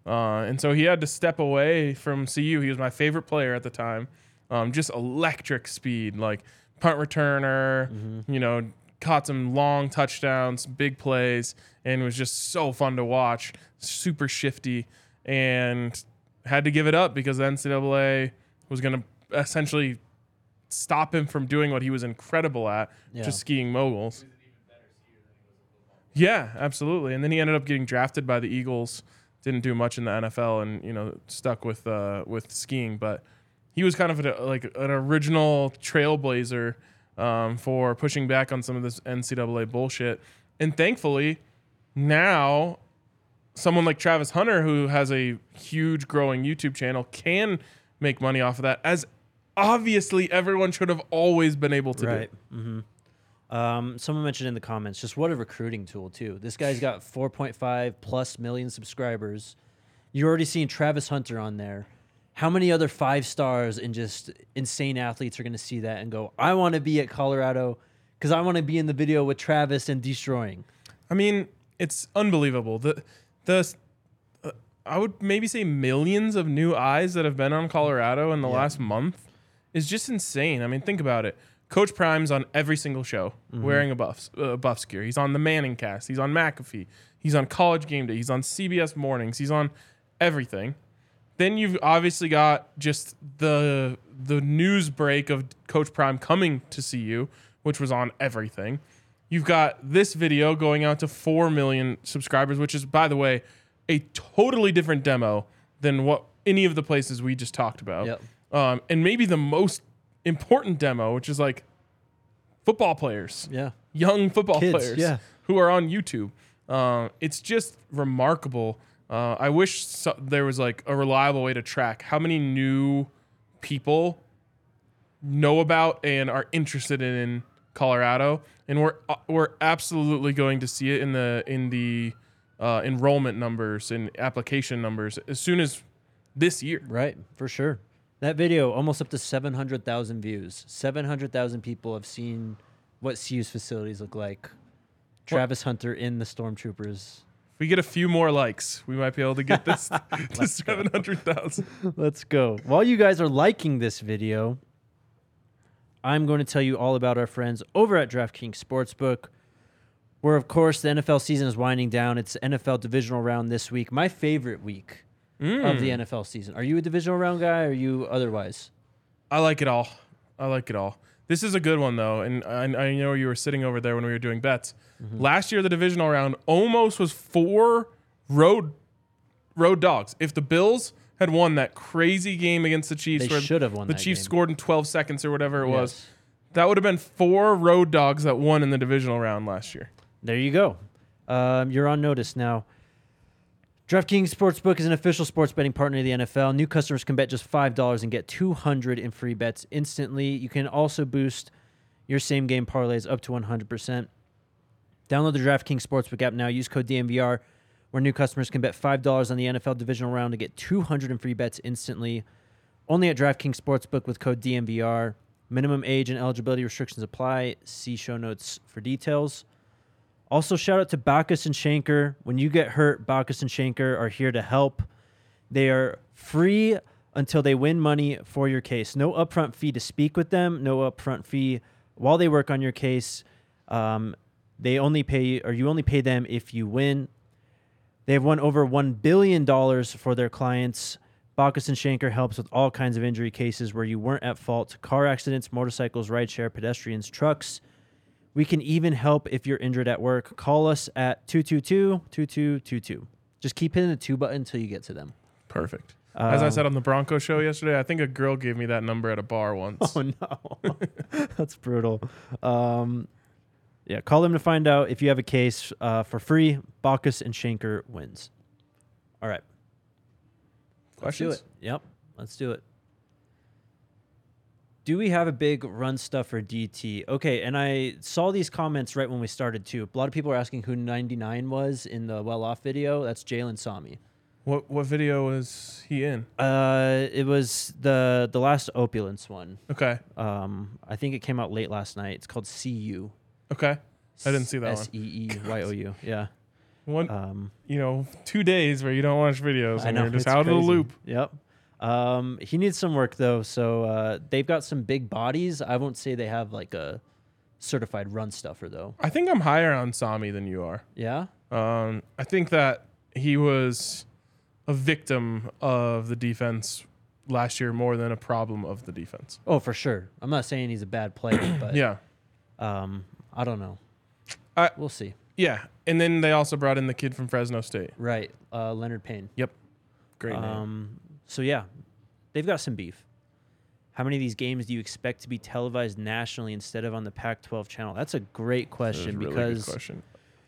Uh, and so he had to step away from CU. He was my favorite player at the time. Um, just electric speed, like punt returner, you know, caught some long touchdowns, big plays, and was just so fun to watch. Super shifty, and had to give it up because the NCAA was going to essentially stop him from doing what he was incredible at, Yeah. just skiing moguls. Yeah, absolutely. And then he ended up getting drafted by the Eagles. Didn't do much in the NFL, and you know stuck with uh, with skiing. But he was kind of a, like an original trailblazer um, for pushing back on some of this NCAA bullshit. And thankfully, now someone like Travis Hunter, who has a huge growing YouTube channel, can make money off of that. As obviously everyone should have always been able to Right. do. hmm Um, someone mentioned in the comments just what a recruiting tool too. This guy's got 4.5 plus million subscribers. You're already seeing Travis Hunter on there, how many other five stars and just insane athletes are going to see that and go, I want to be at Colorado because I want to be in the video with Travis and Deestroying. I mean, it's unbelievable. The the I would maybe say millions of new eyes that have been on Colorado in the last month is just insane. I mean, think about it. Coach Prime's on every single show wearing a Buffs uh, Buffs gear. He's on the Manning Cast. He's on McAfee. He's on College Game Day. He's on CBS Mornings. He's on everything. Then you've obviously got just the the news break of Coach Prime coming to see you, which was on everything. You've got this video going out to 4 million subscribers, which is, by the way, a totally different demo than what any of the places we just talked about. Yep. Um, and maybe the most important demo, which is like football players, Yeah. young football Kids, players yeah. who are on YouTube. Uh, it's just remarkable. Uh, I wish so- there was like a reliable way to track how many new people know about and are interested in Colorado, and we're uh, we're absolutely going to see it in the in the uh, enrollment numbers and application numbers as soon as this year. Right, for sure. That video almost up to 700,000 views. 700,000 people have seen what CU's facilities look like. Travis Hunter in the Stormtroopers. If we get a few more likes, we might be able to get this <laughs> <laughs> to seven hundred thousand. Let's go. While you guys are liking this video, I'm going to tell you all about our friends over at DraftKings Sportsbook, where, of course, the NFL season is winding down. It's NFL divisional round this week, my favorite week of the hmm. NFL season. Are you a divisional round guy or are you otherwise? I like it all. I like it all. This is a good one though, and I, I know you were sitting over there when we were doing bets. Mm-hmm. Last year, the divisional round almost was four road road dogs. If the Bills had won that crazy game against the Chiefs, They should have won The Chiefs game. scored in 12 seconds or whatever it was. That would have been four road dogs that won in the divisional round last year. There you go. Um, you're on notice now. DraftKings Sportsbook is an official sports betting partner of the NFL. New customers can bet just $5 and get 200 in free bets instantly. You can also boost your same game parlays up to 100%. Download the DraftKings Sportsbook app now. Use code DNVR, where new customers can bet $5 on the NFL divisional round to get 200 in free bets instantly. Only at DraftKings Sportsbook with code DNVR. Minimum age and eligibility restrictions apply. See show notes for details. Also, shout out to Bachus and Schanker. When you get hurt, Bachus and Schanker are here to help. They are free until they win money for your case. No upfront fee to speak with them. No upfront fee while they work on your case. Um, they only pay, or you only pay them if you win. They have won over $1 billion for their clients. Bachus and Schanker helps with all kinds of injury cases where you weren't at fault car accidents, motorcycles, rideshare, pedestrians, trucks. We can even help if you're injured at work. Call us at 222 2222. Just keep hitting the two button until you get to them. Perfect. As I Um, said on the Bronco show yesterday, I think a girl gave me that number at a bar once. <laughs> Oh no, <laughs> that's brutal. Um, yeah, call them to find out if you have a case uh, for free. Bachus and Schanker wins. All right, let's do Questions? it. Yep, let's do it. Do we have a big run stuff for DT? Okay, and I saw these comments right when we started too. A lot of people are asking who 99 was in the well off video. That's Jalen Sami. What what video was he in? Uh, it was the the last opulence one. Okay. Um, I think it came out late last night. It's called CU. Okay. I didn't see that S. E E Y O U. <laughs> Yeah. One, Um, you know, two days where you don't watch videos and know. you're just out of the loop. Yep. Um, he needs some work though. So uh, they've got some big bodies. I won't say they have like a certified run stuffer though. I think I'm higher on Sami than you are. Yeah. Um, I think that he was a victim of the defense last year more than a problem of the defense. Oh, for sure. I'm not saying he's a bad player, <clears throat> but Yeah. um, I don't know. I- we'll see. Yeah. And then they also brought in the kid from Fresno State. Right. Uh, Leonard Payne. Yep. Great name. Um, so yeah, they've got some beef. How many of these games do you expect to be televised nationally instead of on the Pac-12 channel? That's a great question really because question.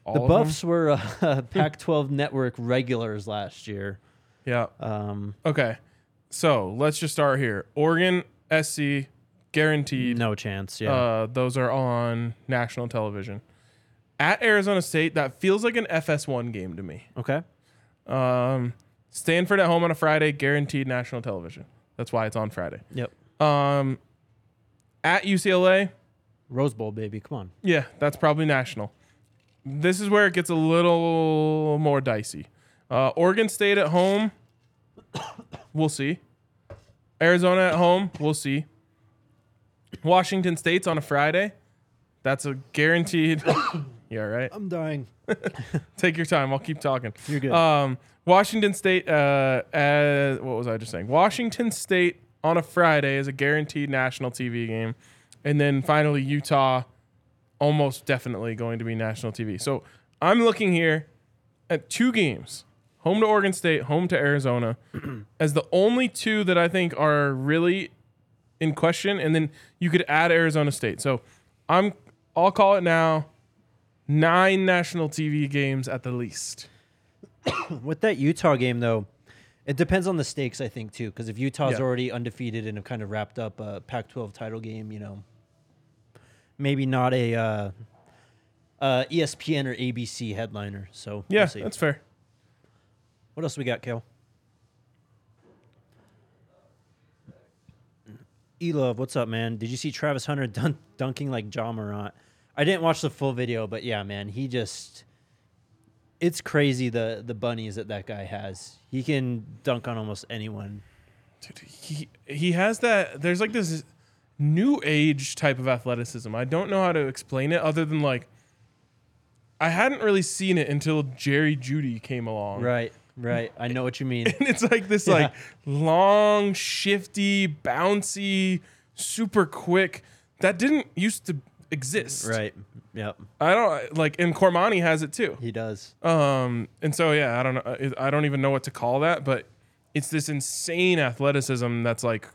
the of them? Buffs were uh, <laughs> Pac-12 network regulars last year. Yeah. Um, Okay. So let's just start here. Oregon, SC, guaranteed. no chance. Yeah. Uh, those are on national television. At Arizona State, that feels like an FS1 game to me. okay. Um, Stanford at home on a Friday, guaranteed national television. That's why it's on Friday. Yep. Um, at UCLA, Rose Bowl, baby. Come on. yeah, that's probably national. This is where it gets a little more dicey. Uh, Oregon State at home, <coughs> we'll see. Arizona at home, we'll see. Washington State's on a Friday. That's a guaranteed. <coughs> <coughs> yeah, right. I'm dying. <laughs> Take your time. I'll keep talking. You're good. Um, Washington State. Uh, as, what was I just saying? Washington State on a Friday is a guaranteed national TV game, and then finally Utah, almost definitely going to be national TV. So I'm looking here at two games: home to Oregon State, home to Arizona, <clears throat> as the only two that I think are really in question, and then you could add Arizona State. So I'm. I'll call it now. Nine national TV games at the least. <coughs> With that Utah game, though, it depends on the stakes, I think, too. Because if Utah's Yeah. already undefeated and have kind of wrapped up a Pac 12 title game, you know, maybe not a uh, uh, ESPN or ABC headliner. So, Yeah, we'll that's fair. What else we got, Kale? E-Love, what's up, man? Did you see Travis Hunter <laughs> dun- dunking like Ja Morant? I didn't watch the full video, but yeah, man, he just it's crazy the the bunnies that that guy has. He can dunk on almost anyone. Dude, he he has that. There's like this new age type of athleticism. I don't know how to explain it other than like I hadn't really seen it until Jerry Jeudy came along. Right, right. I know what you mean. <laughs> And it's like this like long, shifty, bouncy, super quick that didn't used to exist. right. Yep. I don't like and Cormani has it too. He does. Um, and so yeah, I don't know. I don't even know what to call that, but it's this insane athleticism that's like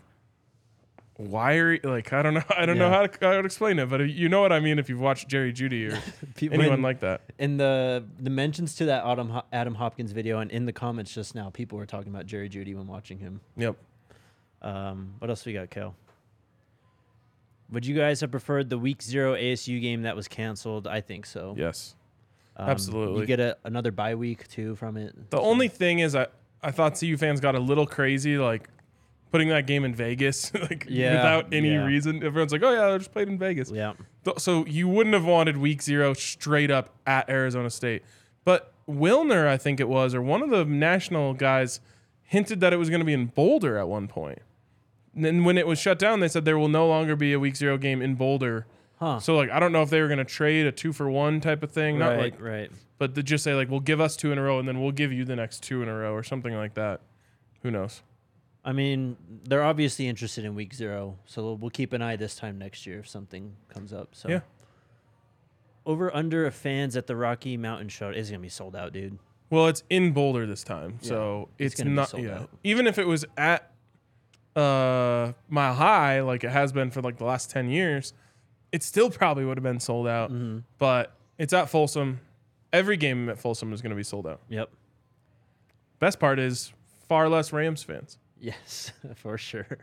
wiry. Like I don't know. <laughs> I don't know how to, how to explain it, but you know what I mean if you've watched Jerry Jeudy or <laughs> Pe- anyone like that. in the the mentions to that Adam Ho- Adam Hopkins video and in the comments just now, people were talking about Jerry Jeudy when watching him. Yep. Um, what else we got, Kel? Would you guys have preferred the week zero ASU game that was canceled? I think so. Yes. Um, absolutely. You get a, another bye week too from it. The only thing is, I I thought CU fans got a little crazy, like putting that game in Vegas, <laughs> like Yeah, without any yeah. reason. Everyone's like, "Oh yeah, I just played in Vegas." Yeah. So you wouldn't have wanted week zero straight up at Arizona State. But Wilner, I think it was, or one of the national guys hinted that it was going to be in Boulder at one point. And then when it was shut down, they said there will no longer be a week zero game in Boulder. Huh. So like I don't know if they were going to trade a two for one type of thing, not right, like, right. but to just say like we'll give us two in a row and then we'll give you the next two in a row or something like that. Who knows? I mean, they're obviously interested in week zero, so we'll keep an eye this time next year if something comes up. So Yeah. Over under of fans at the Rocky Mountain Show is gonna be sold out, dude. Well, it's in Boulder this time, so it's it's, gonna be not. sold Yeah, out. even if it was at uh Mile High, like it has been for like the last ten years, it still probably would have been sold out. Mm-hmm. But it's at Folsom. Every game at Folsom is going to be sold out. Yep. Best part is far less Rams fans. Yes, <laughs> for sure.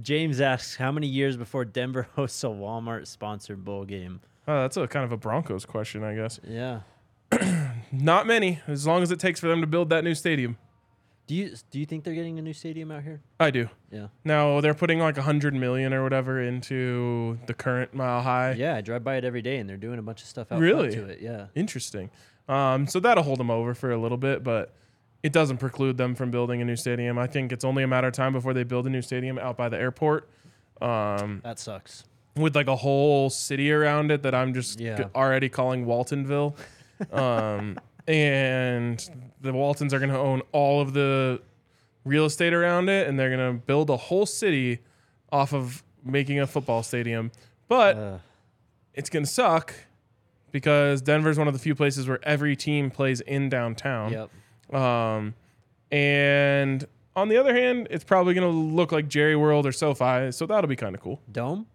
James asks, how many years before Denver <laughs> hosts a Walmart sponsored bowl game? Oh, that's a kind of a Broncos question, I guess. Yeah. <clears throat> Not many, as long as it takes for them to build that new stadium. Do you do you think they're getting a new stadium out here? I do. Yeah. Now they're putting like a hundred million or whatever into the current Mile High. Yeah, I drive by it every day, and they're doing a bunch of stuff out Really? to it. Yeah. Interesting. Um, so that'll hold them over for a little bit, but it doesn't preclude them from building a new stadium. I think it's only a matter of time before they build a new stadium out by the airport, um, That sucks. with like a whole city around it that I'm just Yeah. already calling Waltonville. <laughs> um, and the Waltons are going to own all of the real estate around it, and they're going to build a whole city off of making a football stadium. But Uh, it's going to suck because Denver's one of the few places where every team plays in downtown. yep. Um, and on the other hand, it's probably going to look like Jerry World or SoFi, so that'll be kind of cool. Dome.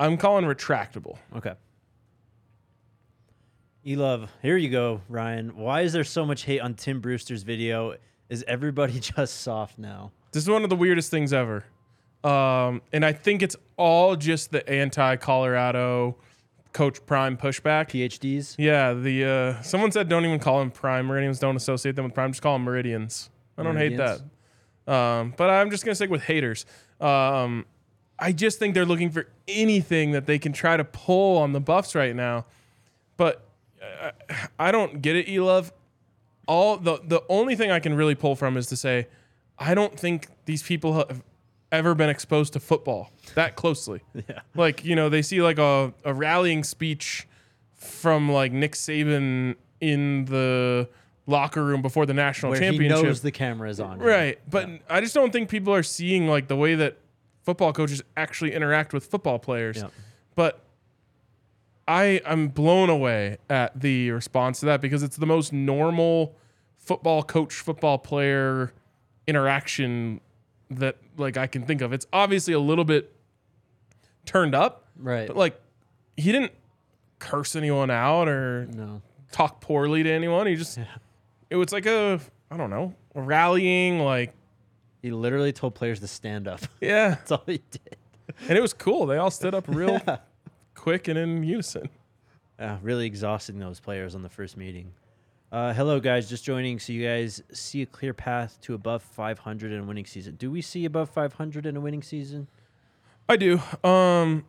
I'm calling retractable. Okay. E love. Here you go, Ryan. Why is there so much hate on Tim Brewster's video? Is everybody <laughs> just soft now? This is one of the weirdest things ever. Um, and I think it's all just the anti Colorado coach prime pushback. PhDs. Yeah, the uh, someone said don't even call them prime meridians. Don't associate them with prime. Just call them meridians. I don't hate that. Um, but I'm just gonna stick with haters. Um, I just think they're looking for anything that they can try to pull on the Buffs right now. But uh, I don't get it, Elove. All the the only thing I can really pull from is to say, I don't think these people have ever been exposed to football that closely. <laughs> Yeah. Like you know, they see like a, a rallying speech from like Nick Saban in the locker room before the national Where he championship. knows the camera is on. Right. But I just don't think people are seeing like the way that football coaches actually interact with football players. Yeah. But I am blown away at the response to that because it's the most normal football coach football player interaction that like I can think of. It's obviously a little bit turned up, Right. but like he didn't curse anyone out or no. talk poorly to anyone. He just it was like a I don't know, a rallying like He literally told players to stand up. yeah. <laughs> That's all he did. And it was cool. They all stood up real <laughs> quick and in unison. Yeah, really exhausting those players on the first meeting. Uh, hello, guys. Just joining. So you guys see a clear path to above 500 in a winning season. Do we see above 500 in a winning season? I do. Um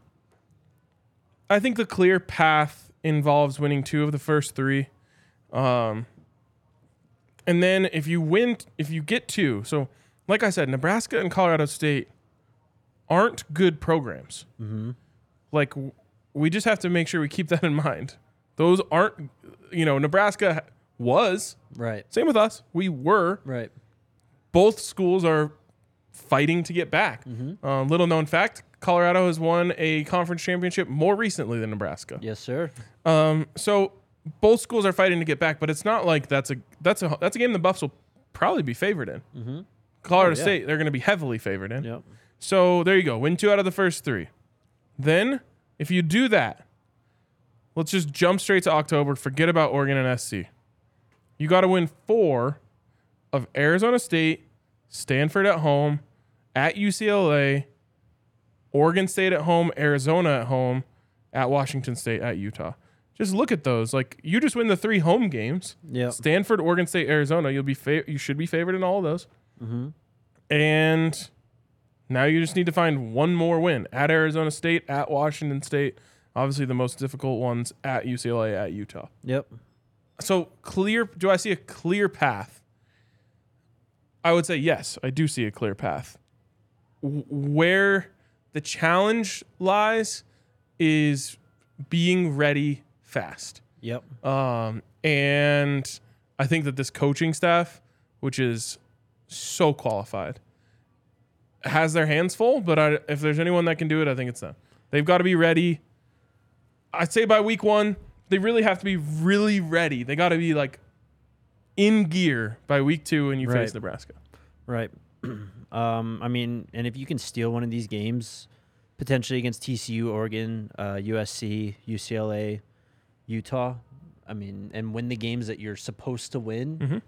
I think the clear path involves winning two of the first 3. Um and then if you win if you get two. So like I said, Nebraska and Colorado State aren't good programs. Mm-hmm. Like we just have to make sure we keep that in mind. Those aren't you know, Nebraska was Right. same with us. We were Right. both schools are fighting to get back. Mm-hmm. Uh, little known fact: Colorado has won a conference championship more recently than Nebraska. Yes, sir. Um, so both schools are fighting to get back, but it's not like that's a that's a that's a game the Buffs will probably be favored in. Mm-hmm. Colorado Oh, yeah. State they're going to be heavily favored in. Yep. So there you go. Win two out of the first three. Then, if you do that, let's just jump straight to October. Forget about Oregon and SC. You got to win four of Arizona State, Stanford at home, at UCLA, Oregon State at home, Arizona at home, at Washington State, at Utah. Just look at those. Like you just win the three home games. Yep. Stanford, Oregon State, Arizona. You'll be fa- you should be favored in all of those. Mm-hmm. And now you just need to find one more win at Arizona State, at Washington State. Obviously, the most difficult ones at UCLA, at Utah. Yep. So clear. Do I see a clear path? I would say yes. I do see a clear path. W- where the challenge lies is being ready fast. Yep. Um, and I think that this coaching staff, which is so qualified, has their hands full. But I, if there's anyone that can do it, I think it's them. They've got to be ready. I'd say by week one, they really have to be really ready. They got to be like in gear by week two when you face Nebraska. Right. <clears throat> um, I mean, and if you can steal one of these games, potentially against TCU, Oregon, uh, USC, UCLA, Utah, I mean, and win the games that you're supposed to win, Mhm.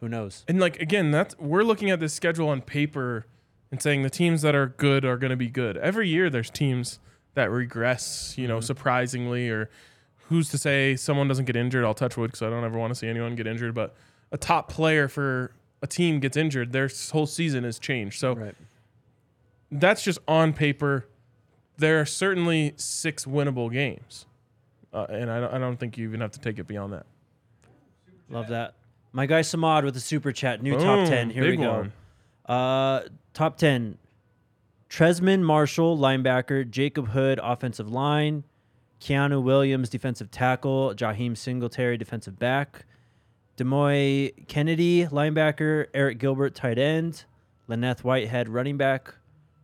Who knows? And like again, that's we're looking at this schedule on paper and saying the teams that are good are going to be good. Every year there's teams that regress, you know, surprisingly or who's to say someone doesn't get injured? I'll touch wood cuz I don't ever want to see anyone get injured, but a top player for a team gets injured, their whole season is changed. So Right. that's just on paper. There are certainly six winnable games. Uh, and I don't, I don't think you even have to take it beyond that. Love that. My guy Samad with the super chat, new top Boom, 10. Here we big go. one. Uh, top 10. Trezmen Marshall, linebacker. Jacob Hood, offensive line. Keanu Williams, defensive tackle. Jaheim Singletary, defensive back. Demoy Kennedy, linebacker. Eric Gilbert, tight end. Lyneth Whitehead, running back.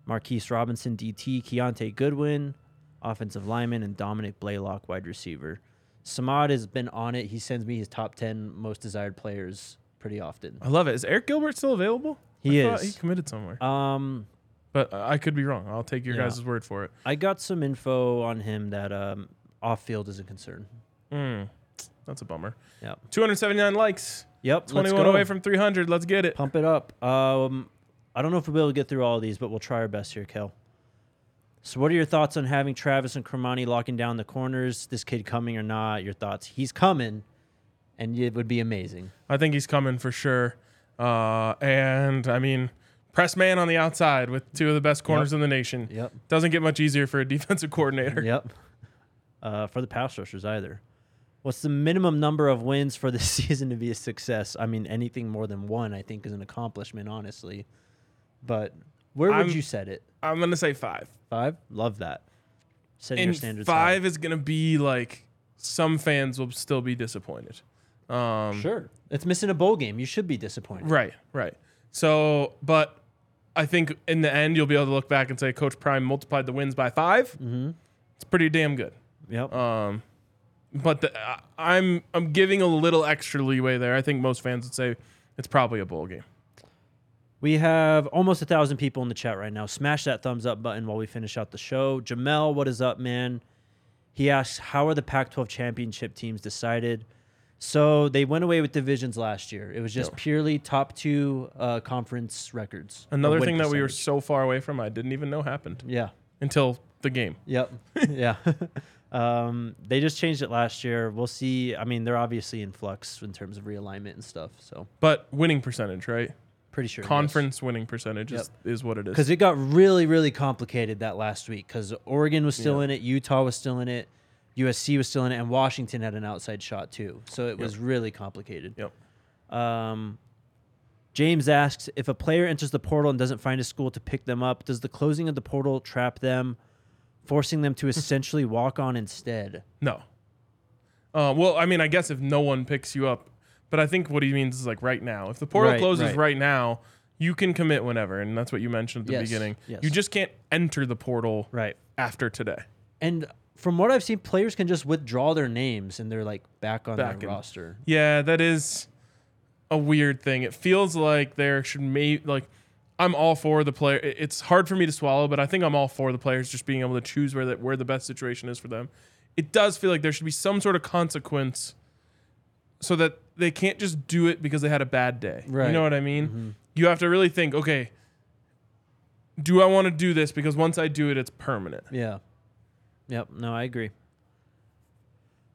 Marquise Robinson, DT. Keontae Goodwin, offensive lineman. And Dominick Blaylock, wide receiver. Samad has been on it. He sends me his top 10 most desired players pretty often. I love it. Is Eric Gilbert still available? He I is. He committed somewhere. Um, But I could be wrong. I'll take your Yeah. guys' word for it. I got some info on him that um, off field is a concern. Mm, that's a bummer. Yep. 279 likes. Yep. 21 away from 300. Let's get it. Pump it up. Um, I don't know if we'll be able to get through all of these, but we'll try our best here, Kel. So, what are your thoughts on having Travis and Cormani locking down the corners? This kid coming or not? Your thoughts? He's coming, and it would be amazing. I think he's coming for sure. Uh, and I mean, press man on the outside with two of the best corners in the nation. Yep. Doesn't get much easier for a <laughs> defensive coordinator. Yep. Uh, for the pass rushers either. What's the minimum number of wins for the <laughs> season to be a success? I mean, anything more than one, I think, is an accomplishment, honestly. But where would I'm- you set it? I'm gonna say five. Five? Love that. Setting your And standards five is gonna be like some fans will still be disappointed. Um. Sure. It's missing a bowl game. You should be disappointed. Right, right. So, but I think in the end you'll be able to look back and say Coach Prime multiplied the wins by 5 Mm-hmm. It's pretty damn good. Yep. Um, but the, I- I'm I'm giving a little extra leeway there. I think most fans would say it's probably a bowl game. We have almost a thousand people in the chat right now. Smash that thumbs up button while we finish out the show. Jamel, what is up, man? He asks, How are the Pac 12 championship teams decided? So they went away with divisions last year. It was just purely top two uh, conference records. Another thing that we were so far away from, I didn't even know happened Yeah. until the game. Yep. <laughs> yeah. <laughs> um, they just changed it last year. We'll see. I mean, they're obviously in flux in terms of realignment and stuff. So But winning percentage, right? Pretty sure. Conference winning percentage is, is what it is. because it got really really complicated that last week because oregon was still Yeah. in it utah was still in it usc was still in it and washington had an outside shot too so it was really complicated Yep. um, james asks if a player enters the portal and doesn't find a school to pick them up does the closing of the portal trap them forcing them to <laughs> essentially walk on instead No. Uh, well, I mean, I guess if no one picks you up, but I think what he means is like right now. If the portal Right, closes right. right. now, you can commit whenever, and that's what you mentioned at the Yes, beginning. yes. You just can't enter the portal right after today. and from what i've seen players can just withdraw their names and they're like back on Back their in. roster Yeah, that is a weird thing. It feels like there should may like I'm all for the player. it- It's hard for me to swallow, but I think I'm all for the players just being able to choose where that where the best situation is for them. It does feel like there should be some sort of consequence so that they can't just do it because they had a bad day. Right. You know what I mean? Mm-hmm. You have to really think, okay, do I want to do this because once I do it it's permanent. Yeah. Yep. No, I agree.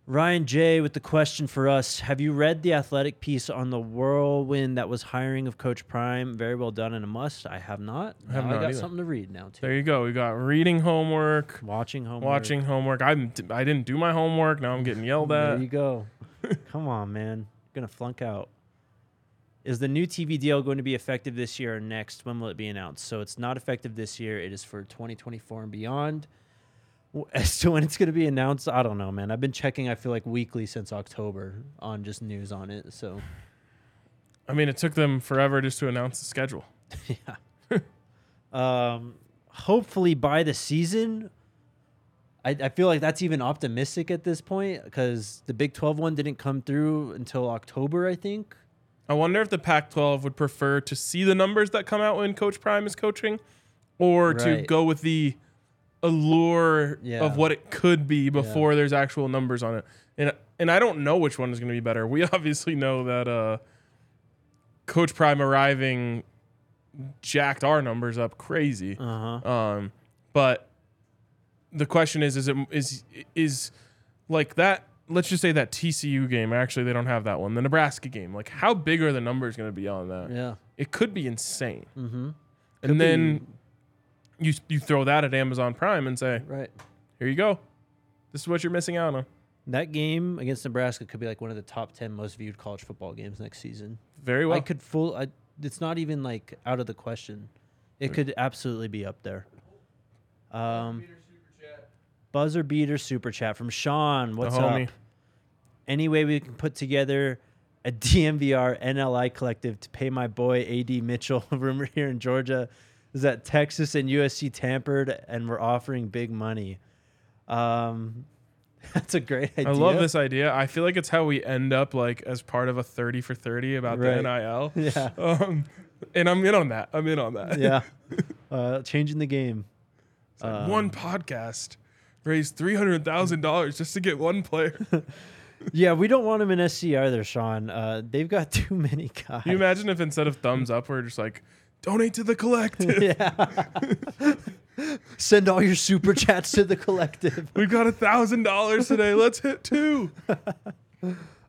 Ryan J with the question for us. Have you read the athletic piece on the whirlwind that was hiring of Coach Prime? Very well done and a must. I have not. I have Now I got either. something to read now too. There you go. We got reading homework, Watching homework. watching homework. I didn't I didn't do my homework. Now I'm getting yelled at. There you go. <laughs> Come on, man. Gonna flunk out. Is the new TV deal going to be effective this year or next? When will it be announced? So it's not effective this year. It is for 2024 and beyond. <laughs> As to when it's going to be announced, I don't know, man. I've been checking. I feel like weekly since October on just news on it. So I mean, it took them forever just to announce the schedule. <laughs> Yeah. um, hopefully by the season. I, I feel like that's even optimistic at this point because the Big 12 one didn't come through until October, I think. I wonder if the Pac-12 would prefer to see the numbers that come out when Coach Prime is coaching, or to go with the allure Yeah. of what it could be before there's actual numbers on it. And and I don't know which one is going to be better. We <laughs> obviously know that uh, Coach Prime arriving jacked our numbers up crazy. Uh huh. Um, but the question is, is it is is like that? Let's just say that TCU game. Actually, they don't have that one. The Nebraska game. Like, how big are the numbers going to be on that? Yeah. It could be insane. Mm-hmm. and then you you throw that at Amazon Prime and say, Right. here you go. This is what you're missing out on. That game against Nebraska could be like one of the top ten most viewed college football games next season. Very well. I could full. I, it's not even like out of the question. It could absolutely be up there. Um, buzzer beater super chat from Sean. What's homie. up? Any way we can put together a <laughs> DNVR NIL collective to pay my boy AD Mitchell. <laughs> Rumor here in Georgia is that Texas and USC tampered and we're offering big money. Um, <laughs> that's a great idea. I love this idea. I feel like it's how we end up like as part of a 30 for 30 about Right. the NIL. Yeah. Um, and I'm in on that. I'm in on that. yeah. Uh, changing the game. Like one podcast raised three hundred thousand dollars just to get one player. <laughs> Yeah, we don't want them in SC either, Sean. Uh, they've got <laughs> too many guys. you imagine if instead of thumbs up, we're just like donate to the collective? <laughs> yeah. Send all your super chats to the collective. We've got a thousand dollars today. Let's hit two.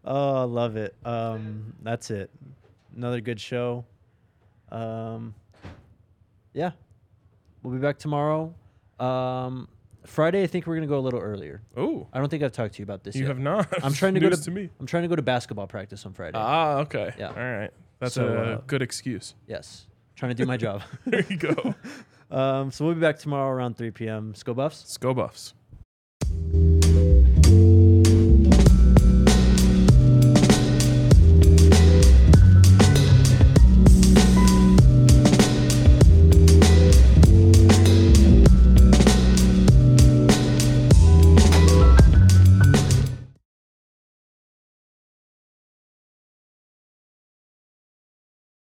Oh, I love it. Um, that's it. Another good show. Um, yeah, we'll be back tomorrow. Um, Friday, I think we're gonna go a little earlier. Oh, I don't think I've talked to you about this. you yet. have not. <laughs> I'm trying to go to, to me. I'm trying to go to basketball practice on Friday. Ah, okay. Yeah. All right. That's So, a uh, good excuse. yes, trying to do my job. <laughs> There you go. <laughs> Um, so we'll be back tomorrow around 3 p.m. Go Buffs. Go Buffs.